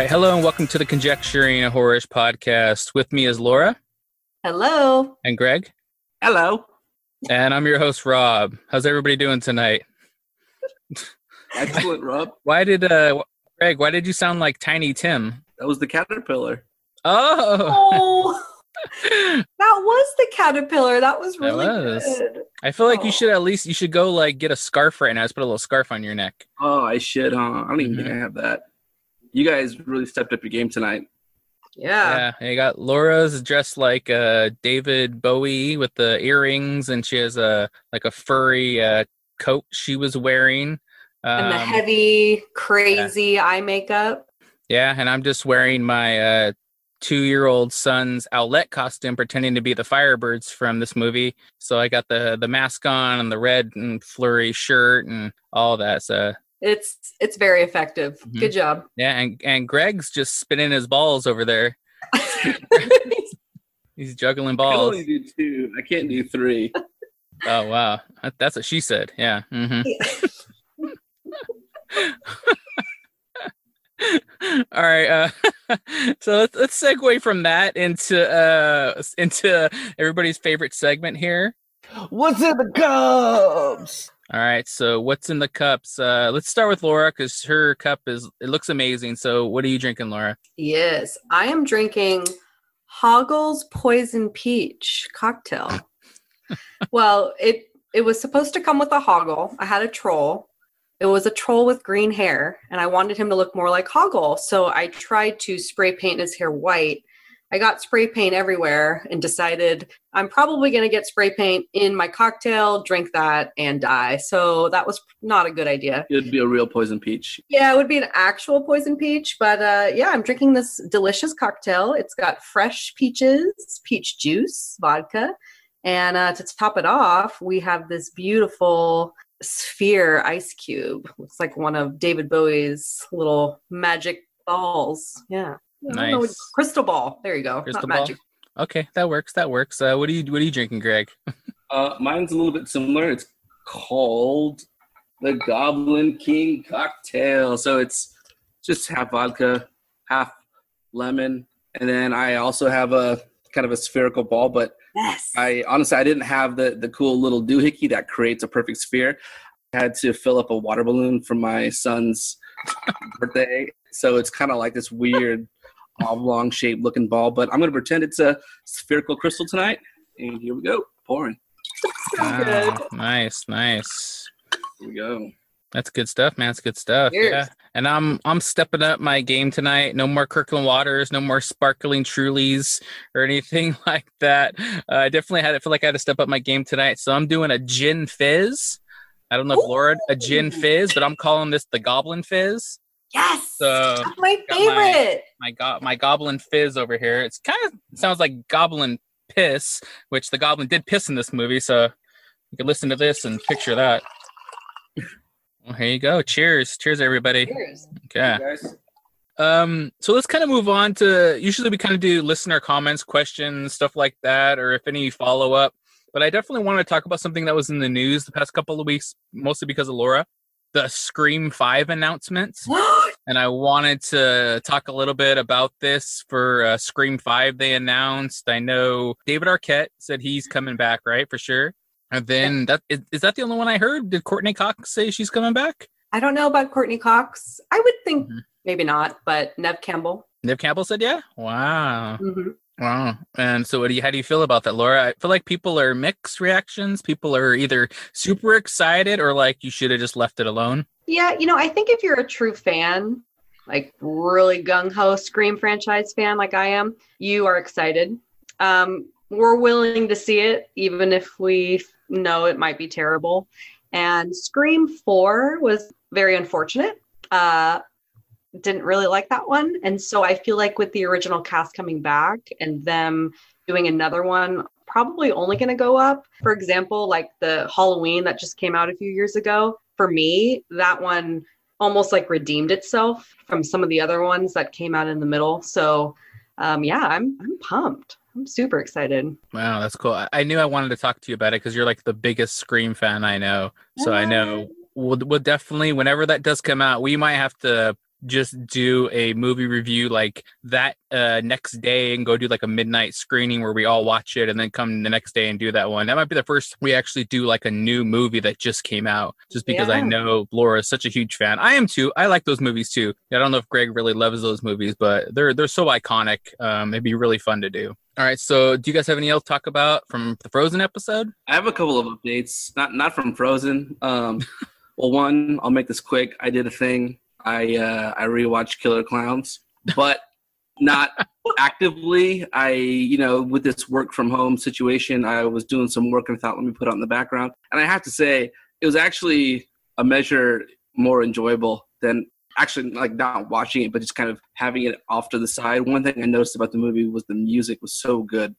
right, hello and welcome to the Conjecturing a Horrorish podcast. With me is Laura Hello. and Greg, Hello. and I'm your host Rob. How's everybody doing tonight? Excellent, Rob. Why did uh Greg? Why did you sound like Tiny Tim? That was the caterpillar. Oh, Oh, that was the caterpillar. That was That really was. good. I feel like you Oh. should at least you should go like get a scarf right now. Just put a little scarf on your neck. Oh, I should, huh? I don't even Mhm. think I have that. You guys really stepped up your game tonight. Yeah. Yeah, and you got Laura's dressed like uh David Bowie with the earrings, and she has a like a furry uh coat she was wearing. And the Um, heavy, crazy eye makeup. Yeah, and I'm just wearing my uh, two year old son's outlet costume, pretending to be the Firebirds from this movie. So I got the the mask on and the red and flurry shirt and all that. So It's it's very effective. Mhm. Good job. yeah, and and Greg's just spinning his balls over there. He's juggling balls. I can balls. only do two. I can't do three. Oh wow, that's what she said. Yeah. hmm All right. Uh, so let's let's segue from that into uh into everybody's favorite segment here. What's in the cups? All right. So what's in the cups? Uh, let's start with Laura because her cup is it looks amazing. So what are you drinking, Laura? yes, I am drinking Hoggle's Poison Peach cocktail. well, it it was supposed to come with a Hoggle. I had a troll. It was a troll with green hair, and I wanted him to look more like Hoggle. So I tried to spray paint his hair white. I got spray paint everywhere and decided I'm probably going to get spray paint in my cocktail, drink that, and die. So that was not a good idea. It'd be a real poison peach. Yeah, it would be an actual poison peach, but uh, yeah, I'm drinking this delicious cocktail. It's got fresh peaches, peach juice, vodka, and uh, to top it off, we have this beautiful sphere ice cube. Looks like one of David Bowie's little magic balls. Yeah, I don't know Nice. crystal ball. There you go. Crystal Not ball? magic. Okay, that works. That works. Uh, what are you What are you drinking, Greg? Uh, mine's a little bit similar. It's called the Goblin King cocktail. So it's just half vodka, half lemon, and then I also have a kind of a spherical ball, but Yes. I honestly I didn't have the the cool little doohickey that creates a perfect sphere. I had to fill up a water balloon for my son's birthday, so it's kind of like this weird oblong shaped looking ball. But I'm gonna pretend it's a spherical crystal tonight, and here we go, pouring. so good. Ah, nice, nice. Here we go. That's good stuff, man. It's good stuff. Cheers. Yeah. And I'm I'm stepping up my game tonight. No more Kirkland waters, no more sparkling Trulies or anything like that. Uh, I definitely had to feel like I had to step up my game tonight. So I'm doing a gin fizz. I don't know if Laura a gin fizz, but I'm calling this the Goblin Fizz. Yes. So, That's my got my- favorite. My go- my Goblin Fizz over here. It's kind of sounds like Goblin piss, which the Goblin did piss in this movie. So you can listen to this and picture that. Well, here you go. Cheers. Cheers, everybody. Cheers. Okay. guys. Um, so let's kind of move on to usually we kind of do listener comments, questions, stuff like that, or if any follow up. But I definitely want to talk about something that was in the news the past couple of weeks, mostly because of Laura. The Scream 5 announcements. And I wanted to talk a little bit about this for uh, Scream 5 they announced. I know David Arquette said he's coming back, right? For sure. And then that is, is that the only one I heard? Did Courteney Cox say she's coming back? I don't know about Courteney Cox. I would think Mhm. maybe not, but Neve Campbell. Neve Campbell said yeah. Wow. Mhm. Wow. And so what do you how do you feel about that, Laura? I feel like people are mixed reactions. People are either super excited or like you should have just left it alone. Yeah, you know, I think if you're a true fan, like really gung ho Scream franchise fan like I am, you are excited. Um, we're willing to see it, even if we know it might be terrible. And Scream 4 was very unfortunate. Uh, didn't really like that one. And so I feel like with the original cast coming back and them doing another one, probably only going to go up. For example, like the Halloween that just came out a few years ago, for me, that one almost like redeemed itself from some of the other ones that came out in the middle. So, um, yeah, I'm I'm pumped. I'm super excited. Wow, that's cool. I, I knew I wanted to talk to you about it because you're like the biggest Scream fan I know. So I know we'll, we'll definitely, whenever that does come out, we might have to just do a movie review like that uh, next day and go do like a midnight screening where we all watch it and then come the next day and do that one. That might be the first we actually do like a new movie that just came out, just because I know Laura is such a huge fan. I am too. I like those movies too. I don't know if Greg really loves those movies, but they're they're so iconic. Um, it'd be really fun to do. All right, so do you guys have any else to talk about from the Frozen episode? I have a couple of updates, not not from Frozen. Um, well, one, I'll make this quick. I did a thing. I uh, I rewatched Killer Clowns, but not actively. I, you know, with this work from home situation, I was doing some work and thought, let me put it on the background. And I have to say, it was actually a measure more enjoyable than actually like not watching it, but just kind of having it off to the side. One thing I noticed about the movie was the music was so good.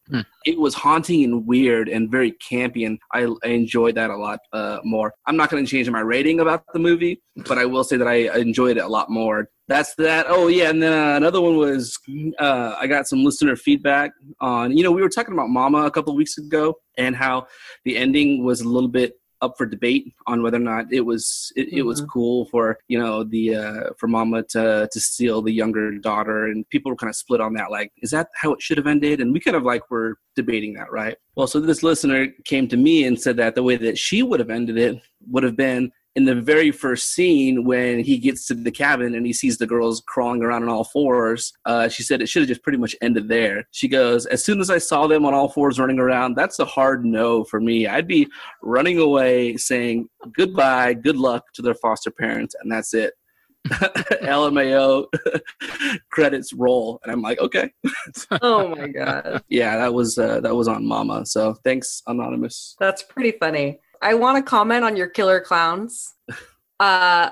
It was haunting and weird and very campy, and I, I enjoyed that a lot uh, more. I'm not going to change my rating about the movie, but I will say that I enjoyed it a lot more. That's that. Oh yeah, and then uh, another one was uh, I got some listener feedback on. You know, we were talking about Mama a couple of weeks ago and how the ending was a little bit up for debate on whether or not it was it, it was Mhm. cool for you know the uh, for Mama to to steal the younger daughter, and people were kind of split on that. Like, is that how it should have ended? And we kind of like were debating that, right? Well, so this listener came to me and said that the way that she would have ended it would have been in the very first scene when he gets to the cabin and he sees the girls crawling around on all fours. Uh, she said it should have just pretty much ended there. She goes, as soon as I saw them on all fours running around, that's a hard no for me. I'd be running away saying goodbye, good luck to their foster parents, and that's it. LMAO credits roll, and I'm like, okay, Oh my god. yeah, that was uh, that was on Mama. So thanks, anonymous. That's pretty funny. I want to comment on your killer clowns. Uh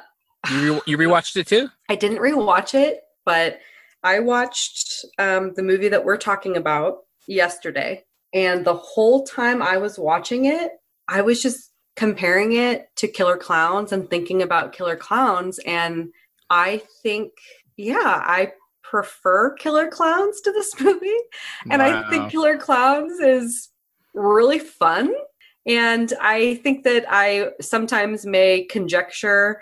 You re- you rewatched it too? I didn't rewatch it, but I watched um, the movie that we're talking about yesterday. And the whole time I was watching it, I was just comparing it to Killer Clowns and thinking about Killer Clowns. And I think, yeah, I prefer Killer Clowns to this movie. And I think Killer Clowns is really fun. And I think that I sometimes may conjecture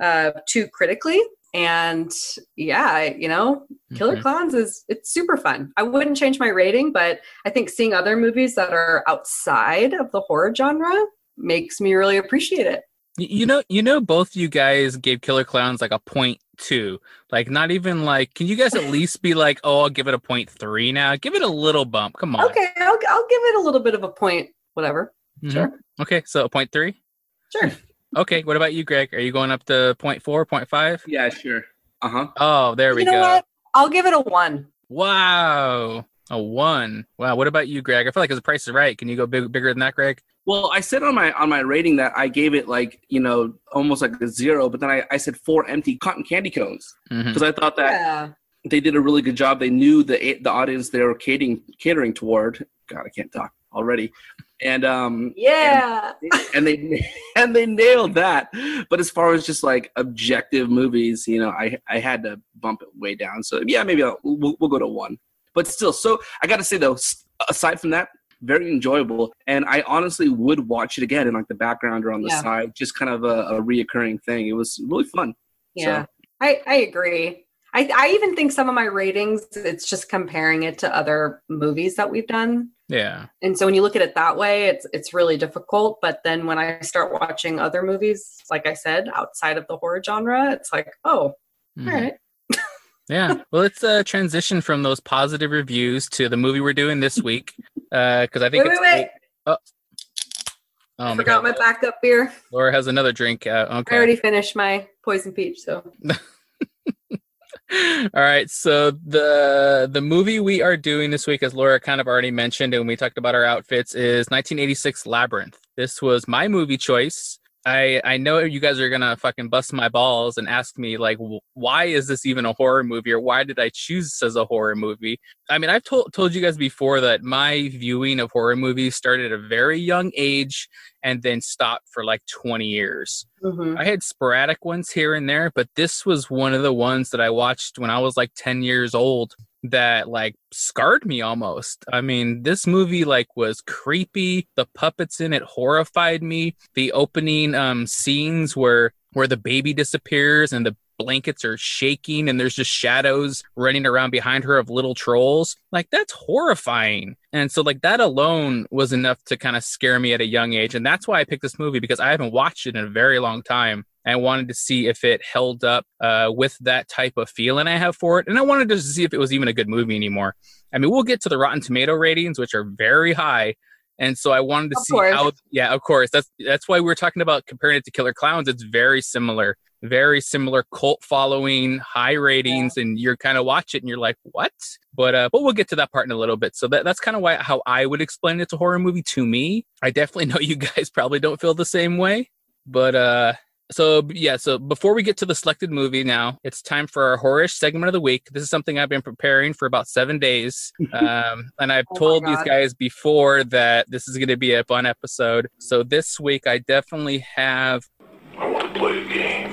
uh, too critically. And yeah, you know, Killer Mhm. Clowns is it's super fun. I wouldn't change my rating, but I think seeing other movies that are outside of the horror genre makes me really appreciate it. You know, you know, both you guys gave Killer Clowns like a point two. Like, not even like. Can you guys at least be like, oh, I'll give it a point three now? Give it a little bump. Come on. Okay, I'll, I'll give it a little bit of a point, whatever. Mhm. Sure. Okay, so a point three. Sure. Okay, what about you, Greg? Are you going up to point four, point five? Yeah, sure. Uh huh. Oh, there we you know go. what? I'll give it a one. Wow, a one. Wow. What about you, Greg? I feel like as the price is right. Can you go big, bigger than that, Greg? Well, I said on my on my rating that I gave it like you know almost like a zero, but then I, I said four empty cotton candy cones because I thought that Yeah. they did a really good job. They knew the the audience they were catering catering toward. God, I can't talk already. And um Yeah. and they and they nailed that. But as far as just like objective movies, you know, I I had to bump it way down. So yeah, maybe I'll, we'll we'll go to one. But still, so I got to say though, aside from that, very enjoyable, and I honestly would watch it again in like the background or on the Yeah. side, just kind of a, a reoccurring thing. It was really fun. Yeah. I, I agree. I, I even think some of my ratings, it's just comparing it to other movies that we've done. Yeah. And so when you look at it that way, it's it's really difficult. But then when I start watching other movies, like I said, outside of the horror genre, it's like, oh, Mhm. all right. Yeah. Well, let's uh, transition from those positive reviews to the movie we're doing this week. Because I think Wait, it's. wait, wait. Oh, I oh my forgot God. my backup beer. Laura has another drink. Uh, I already finished my poison peach. So All right, so the the movie we are doing this week, as Laura kind of already mentioned, and we talked about our outfits, is 1986 Labyrinth. This was my movie choice. I I know you guys are gonna fucking bust my balls and ask me like, why is this even a horror movie, or why did I choose this as a horror movie? I mean, I've told told you guys before that my viewing of horror movies started at a very young age and then stopped for like 20 years. mhm. I had sporadic ones here and there, but this was one of the ones that I watched when I was like 10 years old that like scarred me almost. I mean, this movie like was creepy. The puppets in it horrified me. The opening um scenes where where the baby disappears and the blankets are shaking and there's just shadows running around behind her of little trolls. Like that's horrifying. And so like that alone was enough to kind of scare me at a young age. And that's why I picked this movie because I haven't watched it in a very long time. I wanted to see if it held up uh, with that type of feeling I have for it. And I wanted to see if it was even a good movie anymore. I mean, we'll get to the Rotten Tomato ratings, which are very high. And so I wanted to Of see course. how yeah, of course. That's that's why we were talking about comparing it to Killer Clowns. It's very similar. Very similar cult following, high ratings, and you're kind of watch it and you're like, what? But uh, but we'll get to that part in a little bit. So that, that's kind of why how I would explain it's a horror movie to me. I definitely know you guys probably don't feel the same way. But uh so yeah, so before we get to the selected movie now, it's time for our horrorish segment of the week. This is something I've been preparing for about seven days. Um, and I've Oh told these guys before that this is gonna be a fun episode. So this week I definitely have I want to play a game.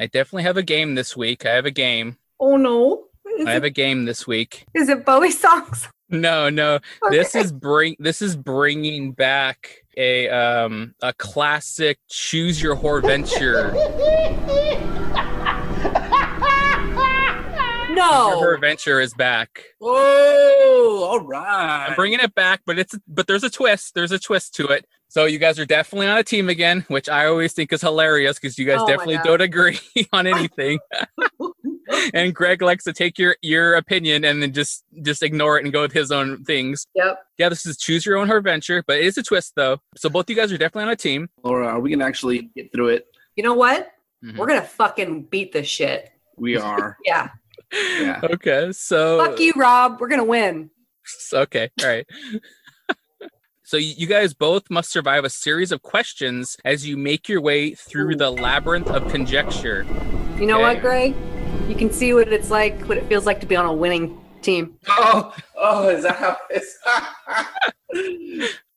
I definitely have a game this week. I have a game. Oh no. Is, I have it, a game this week. is it Bowie songs? No, no. This is bring this is bringing back a um a classic choose your horror venture. no. horror no. venture is back. Oh, all right. I'm bringing it back, but it's but there's a twist. There's a twist to it. So you guys are definitely on a team again, which I always think is hilarious because you guys Oh definitely don't agree on anything. and Greg likes to take your your opinion and then just just ignore it and go with his own things. Yep. Yeah, this is choose your own horror venture, but it is a twist though. So both you guys are definitely on a team. Laura, are we gonna actually get through it? You know what? Mhm. We're gonna fucking beat this shit. We are. Yeah. Yeah. Okay, so Fuck you, Rob. We're gonna win. Okay, all right. So you guys both must survive a series of questions as you make your way through the labyrinth of conjecture. You know Okay. what, Greg? You can see what it's like, what it feels like to be on a winning team. Oh, oh, is that how it's?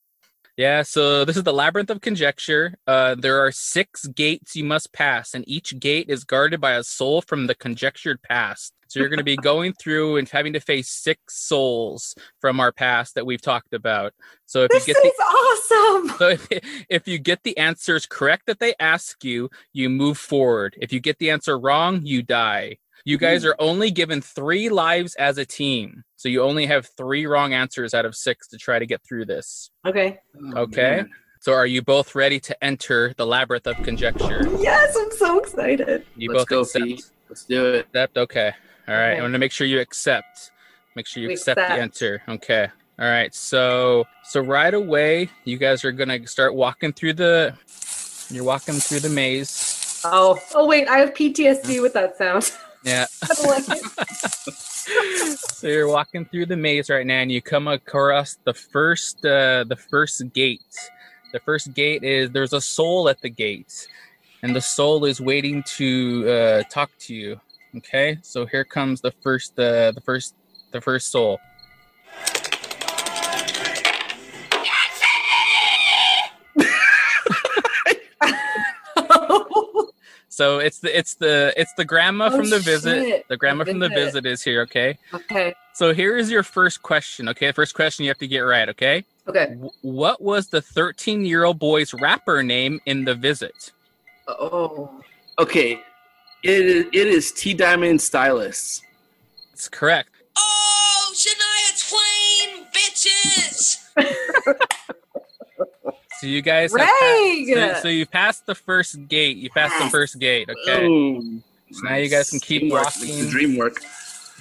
Yeah, so this is the labyrinth of conjecture. Uh, there are six gates you must pass, and each gate is guarded by a soul from the conjectured past. So you're going to be going through and having to face six souls from our past that we've talked about. So if This you get the is awesome. So if, if you get the answers correct that they ask you, you move forward. If you get the answer wrong, you die. You guys mm. are only given three lives as a team. So you only have three wrong answers out of six to try to get through this. Okay. Oh, okay. So are you both ready to enter the labyrinth of conjecture? Yes, I'm so excited. You Let's both go, accept. Pete. Let's do it. Accept? Okay. All right. Okay. I want to make sure you accept. Make sure you We accept, the accept. answer. Okay. All right. So so right away, you guys are gonna start walking through the. You're walking through the maze. Oh, oh wait, I have PTSD with that sound. Yeah. I don't like it. so you're walking through the maze right now, and you come across the first uh, the first gate. The first gate is there's a soul at the gate, and the soul is waiting to uh, talk to you. Okay, so here comes the first uh, the first the first soul. So it's the it's the it's the grandma Oh, from the oh, visit. shit. The grandma from the Visit. visit is here. Okay. okay. So here is your first question. Okay, first question you have to get right. Okay. Okay. W- what was the 13 year old boy's rapper name in the visit? Oh. Okay. It is, it is T Diamond Stylus. It's correct. Oh, Shania So you guys have passed, so, so you passed the first gate. You passed the first gate. Okay. Boom. So now you guys can keep Teamwork walking. makes dream work.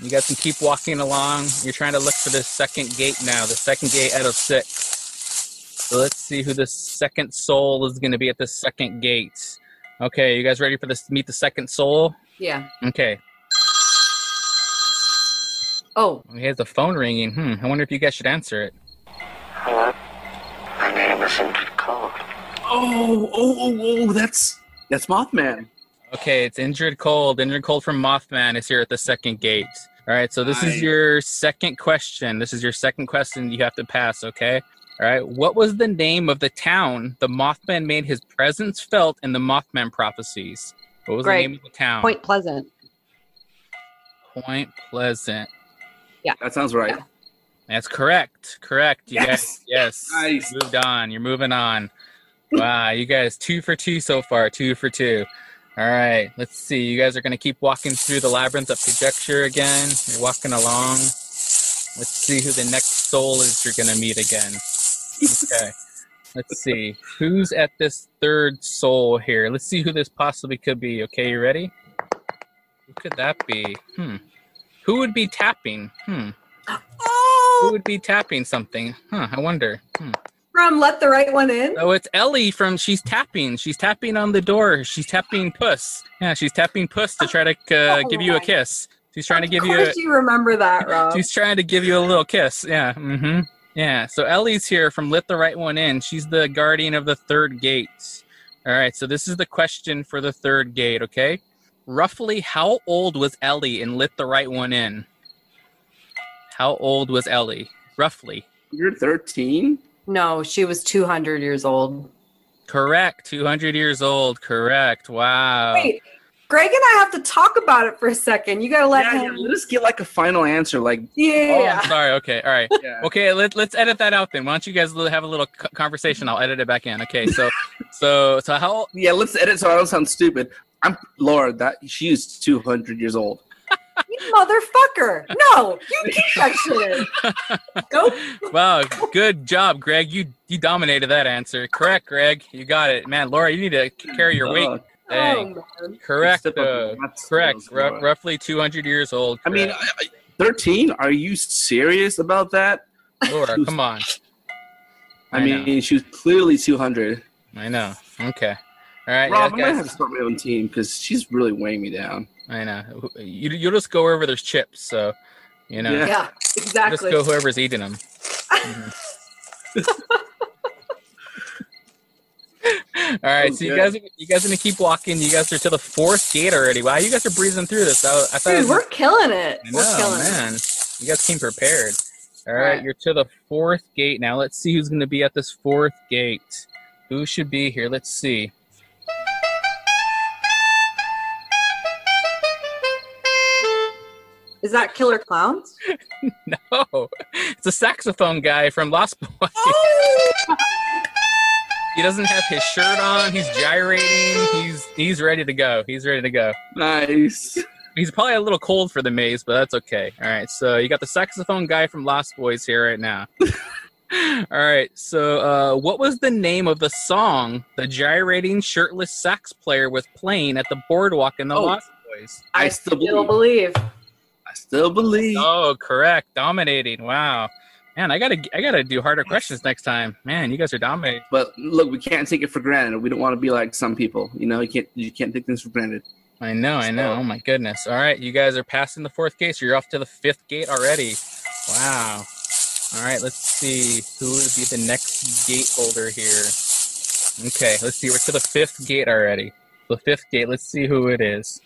You guys can keep walking along. You're trying to look for the second gate now. The second gate out of six. So let's see who the second soul is going to be at the second gate. Okay, you guys ready for this? Meet the second soul. Yeah. Okay. Oh. He has the phone ringing. Hmm. I wonder if you guys should answer it. Hello? My name is Indrid Cold. Oh, oh, oh, oh, that's that's Mothman. Okay, it's Indrid Cold. Indrid Cold from Mothman is here at the second gate. All right, so this Nice. is your second question. This is your second question you have to pass, okay? All right, what was the name of the town the Mothman made his presence felt in the Mothman prophecies? What was Greg, the name of the town? Point Pleasant. Point Pleasant. Yeah. That sounds right. Yeah. That's correct. Correct. You Yes. guys, yes. Nice. Moved on. You're moving on. Wow, you guys two for two so far. Two for two. All right, let's see. You guys are going to keep walking through the labyrinth of conjecture again. You're walking along. Let's see who the next soul is you're going to meet again. Okay. Let's see. Who's at this third soul here? Let's see who this possibly could be. Okay, you ready? Who could that be? Hmm. Who would be tapping? Hmm. Oh! Who would be tapping something? Huh, I wonder. Hmm. From Let the Right One In. Oh, it's Ellie from She's Tapping. She's tapping on the door. She's tapping Puss. Yeah, she's tapping Puss to try to uh, Oh give you a kiss. She's trying to give you a, course you remember that, Rob. She's trying to give you a little kiss. Yeah. Mm-hmm. Yeah. So Ellie's here from Let the Right One In. She's the guardian of the third gate. All right. So this is the question for the third gate. Okay. Roughly, how old was Ellie in Let the Right One In? How old was Ellie? Roughly. You're 13? No, she was 200 years old. Correct. 200 years old. Correct. Wow. Wait, Greg and I have to talk about it for a second. You gotta let yeah, yeah, him. let us get like a final answer. Like, Oh, Yeah. I'm sorry. Okay. All right. yeah. Okay, let, let's edit that out then. Why don't you guys have a little conversation? I'll edit it back in. Okay, so, so, so how? yeah, let's edit so I don't sound stupid. I'm Laura. That she is 200 years old. You motherfucker. No, you keep that shit. Go. Wow, good job, Greg. You you dominated that answer. Correct, Greg. You got it, man. Laura, you need to carry your weight. Uh, Dang. Oh. Correct. Uh, correct. those, Ru- Laura. roughly 200 years old. I mean, correct. I- I- 13? Are you serious about that? Laura, come on. I, I know. mean, she was clearly 200. I know. Okay. All right, Rob, I'm gonna have to start my own team because she's really weighing me down. I know. You you just go wherever there's chips. So, you know, Yeah. Yeah, just go whoever's eating them. Mhm. All right, Oh, so you good. guys, you guys gonna keep walking. You guys are to the fourth gate already. Wow, you guys are breezing through this. I, I thought, it Dude, was- we're killing it. I We're know, killing it. man. You guys came prepared. All right, Right. you're to the fourth gate now. Let's see who's gonna be at this fourth gate. Who should be here? Let's see. Is that Killer Clowns? No, it's a saxophone guy from Lost Boys. Oh! He doesn't have his shirt on. He's gyrating. He's he's ready to go. He's ready to go. Nice. He's probably a little cold for the maze, but that's okay. All right, so you got the saxophone guy from Lost Boys here right now. All right, so uh, what was the name of the song the gyrating shirtless sax player was playing at the boardwalk in the Oh. Lost Boys? I still Still believe. Believe. I still believe. Oh, correct, dominating. Wow, man, I gotta I gotta do harder questions next time. Man, you guys are dominating. But look, we can't take it for granted. We don't want to be like some people. You know, you can't you can't take things for granted. I know, I know. Oh my goodness. All right, you guys are passing the fourth gate, so you're off to the fifth gate already. Wow. All right, let's see who would be the next gate holder here. Okay, let's see. We're to the fifth gate already. The fifth gate. Let's see who it is.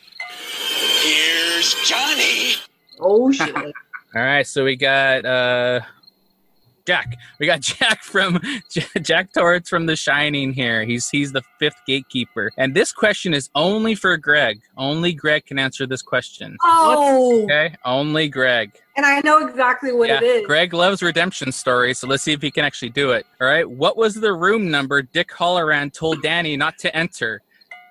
Here's Johnny. Oh shit. All right, so we got uh Jack. We got Jack from Jack Torrance from The Shining here. He's he's the fifth gatekeeper. And this question is only for Greg. Only Greg can answer this question. oh, Okay? Only Greg. and I know exactly what yeah, it is. Greg loves redemption stories, so let's see if he can actually do it. All right. What was the room number Dick Hallorann told Danny not to enter?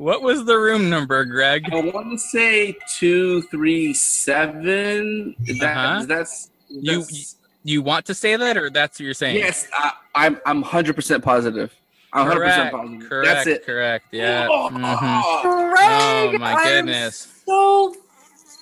what was the room number, Greg? I want to say two, three, seven. That Uh-huh. is that's, You- You want to say that, or that's what you're saying? yes, I, I'm I'm hundred percent positive. I'm hundred percent Correct. positive. Correct. That's it. Correct. Yeah. Oh, mhm. Greg, Oh my I'm so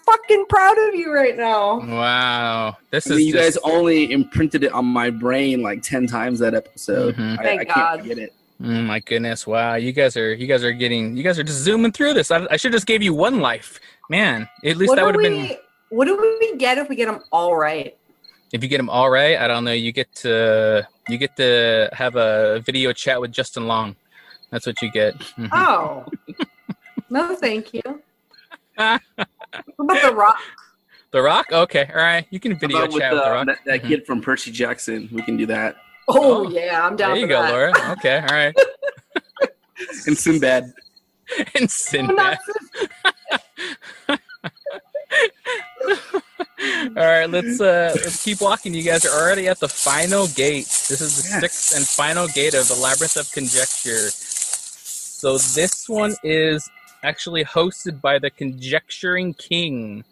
fucking proud of you right now. Wow. This I is you just, guys only imprinted it on my brain like ten times that episode. Mhm. I, Thank I can't God. forget it. Oh my goodness! Wow, you guys are you guys are getting you guys are just zooming through this. I, I should just gave you one life, man. At least What that would have been. What do we get if we get them all right? If you get them all right, I don't know. You get to you get to have a video chat with Justin Long. That's what you get. Mhm. Oh, no, thank you. what about the rock? The Rock. Okay, all right. You can video about with chat with, the- The Rock. that, that Mhm. kid from Percy Jackson? We can do that. Oh, Oh, yeah, I'm down There you for go, that. Laura. Okay, all right. And Sinbad. and Sinbad. All right, let's uh let's keep walking. You guys are already at the final gate. This is the Yes. sixth and final gate of the labyrinth of conjecture. So this one is actually hosted by the Conjecturing King.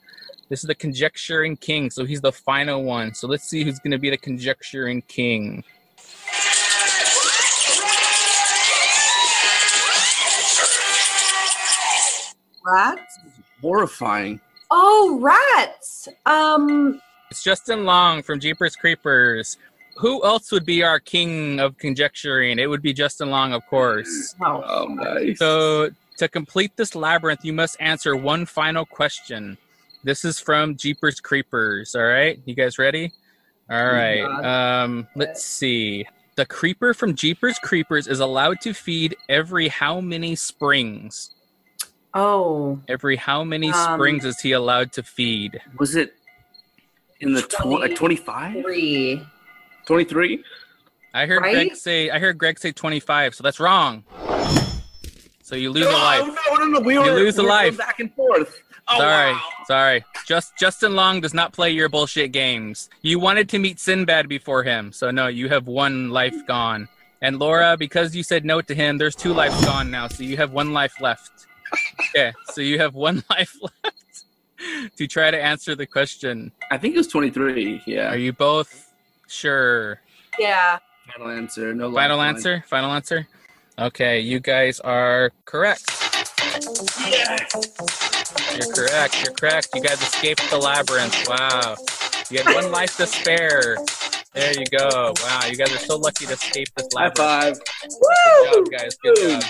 This is the Conjecturing King, so he's the final one. So let's see who's going to be the Conjecturing King. Rats? Horrifying. Oh, rats. Um, It's Justin Long from Jeepers Creepers. Who else would be our king of conjecturing? It would be Justin Long, of course. oh, Oh, nice. So to complete this labyrinth, you must answer one final question. This is from Jeepers Creepers. All right, you guys ready? All right. Um, let's see. The creeper from Jeepers Creepers is allowed to feed every how many springs? Oh, Every how many Um, springs is he allowed to feed? was it in the tw- like 25? three. 23? I heard Right? Greg say. I heard Greg say twenty-five, so that's wrong. So you lose a life. No, no, no. We You were, lose a we were life. Back and forth. Oh, sorry, wow. sorry. Just Justin Long does not play your bullshit games. You wanted to meet Sinbad before him, so no, you have one life gone. And Laura, because you said no to him, there's two lives gone now, so you have one life left. Okay, so you have one life left to try to answer the question. I think it was 23. Yeah. Are you both sure? Yeah. Final answer. No Final lifeline. answer? Final answer? Okay, you guys are correct. You're correct. You're correct. You guys escaped the labyrinth. Wow. You had one life to spare. There you go. Wow, you guys are so lucky to escape this labyrinth. High labyrinth. five. Good job, guys. Good job.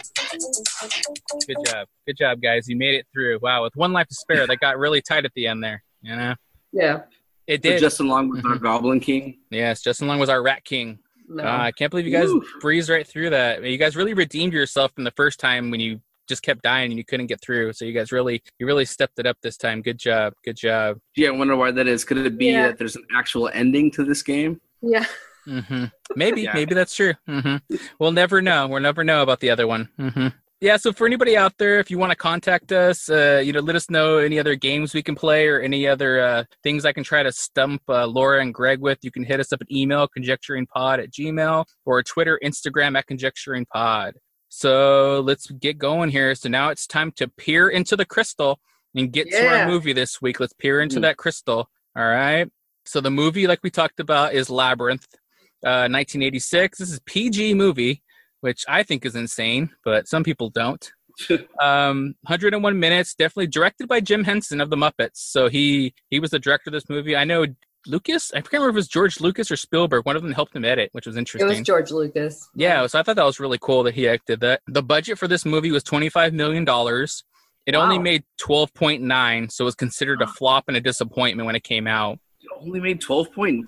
Good job. Good job, guys. You made it through. Wow, with one life to spare, that got really tight at the end there. You know, Yeah. it So did. Justin Long was our Mhm. Goblin King. yes, Justin Long was our Rat King. No. Uh, I can't believe you guys Woo. breezed right through that. You guys really redeemed yourself from the first time when you just kept dying and you couldn't get through. So you guys really, you really stepped it up this time. Good job. Good job. Yeah, I wonder why that is. Could it be Yeah. that there's an actual ending to this game? yeah. Hmm Maybe, Yeah. maybe that's true. hmm We'll never know. We'll never know about the other one. hmm Yeah. So for anybody out there, if you want to contact us, uh, you know, let us know any other games we can play or any other uh, things I can try to stump uh, Laura and Greg with. You can hit us up at email conjecturingpod at gmail or Twitter, Instagram at conjecturingpod. So let's get going here. So now it's time to peer into the crystal and get to our movie this week. Let's peer into Mhm. that crystal. All right. So the movie, like we talked about, is Labyrinth, uh, 1986. This is PG movie, which I think is insane, but some people don't. um, 101 minutes, definitely directed by Jim Henson of the Muppets. So he he was the director of this movie. I know Lucas. I can't remember if it was George Lucas or Spielberg. One of them helped him edit, which was interesting. It was George Lucas. Yeah, so I thought that was really cool that he did that. The budget for this movie was $25 million. It only made 12.9, so it was considered a flop and a disappointment when it came out. It only made 12.9?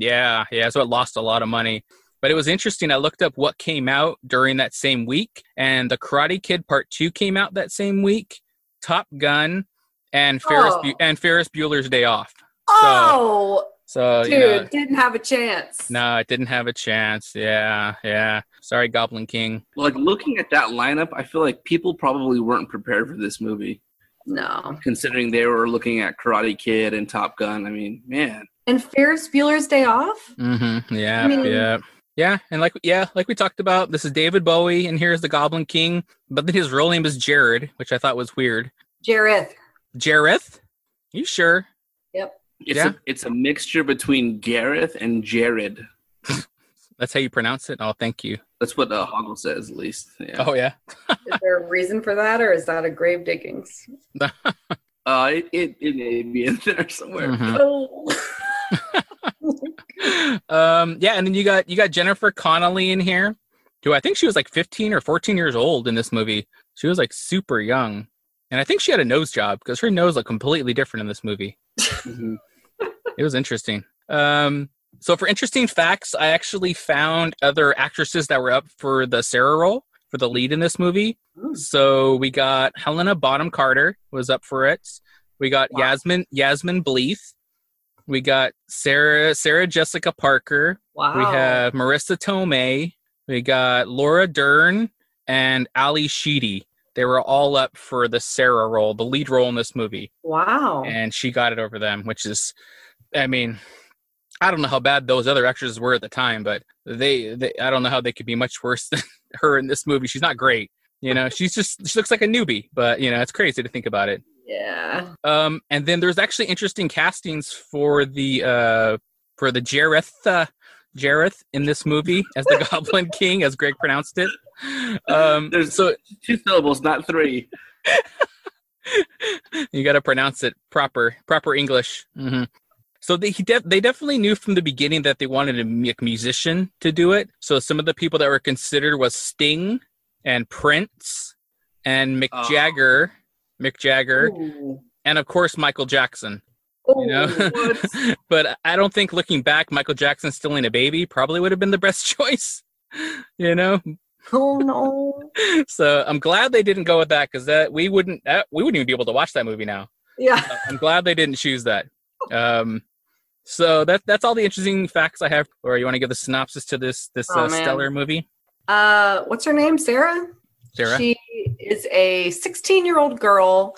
Yeah, yeah, so it lost a lot of money. But it was interesting. I looked up what came out during that same week, and The Karate Kid Part 2 came out that same week, Top Gun, and Ferris, Oh. Bu- and Ferris Bueller's Day Off. Oh, So, dude, you know, didn't have a chance. no, it didn't have a chance. Yeah, yeah. Sorry, Goblin King. Like looking at that lineup, I feel like people probably weren't prepared for this movie, No. considering they were looking at Karate Kid and Top Gun. I mean, man, And Ferris Bueller's Day Off? Mm-hmm. Yeah, I mean- yeah, yeah. And like, yeah, like we talked about, this is David Bowie, and here's the Goblin King. But then his real name is Jared, which I thought was weird. Jareth. Jareth? You sure? it's Yeah. a it's a mixture between Gareth and Jared. That's how you pronounce it. Oh, thank you. That's what uh, Hoggle says, at least. Yeah. Oh yeah. Is there a reason for that, or is that a grave diggings? Uh, it, it, it may be in there somewhere. Mhm. Oh. Um, yeah, and then you got you got Jennifer Connelly in here, who I think she was like 15 or 14 years old in this movie. She was like super young, and I think she had a nose job because her nose looked completely different in this movie. Mhm. it was interesting. Um, so for interesting facts, I actually found other actresses that were up for the Sarah role for the lead in this movie. Hmm. So we got Helena Bonham Carter was up for it. We got Wow. Yasmine Yasmine Bleeth. We got Sarah Sarah Jessica Parker. Wow. We have Marisa Tomei. We got Laura Dern and Ally Sheedy. They were all up for the Sarah role, the lead role in this movie Wow. and she got it over them, which is, I mean, I don't know how bad those other extras were at the time, but they, they I don't know how they could be much worse than her in this movie. She's not great, You know, she's just she looks like a newbie, but you know, it's crazy to think about it. Yeah. Um, and then there's actually interesting castings for the uh for the Jareth uh, Jareth in this movie as the Goblin King, as Greg pronounced it. Um, There's- so Two syllables, not three. you got to pronounce it proper, proper English. hmm So they he def- they definitely knew from the beginning that they wanted a mu- musician to do it. So some of the people that were considered was Sting and Prince and Mick Oh. Jagger, Mick Jagger, Ooh. and of course Michael Jackson. Ooh, You know, but I don't think looking back, Michael Jackson stealing a baby probably would have been the best choice. You know, oh no. so I'm glad they didn't go with that because that we wouldn't that, we wouldn't even be able to watch that movie now. Yeah. Uh, I'm glad they didn't choose that. Um, so that that's all the interesting facts I have. Or you want to give the synopsis to this this Oh, uh, stellar movie, Uh, what's her name? Sarah. Sarah? She is a 16 year old girl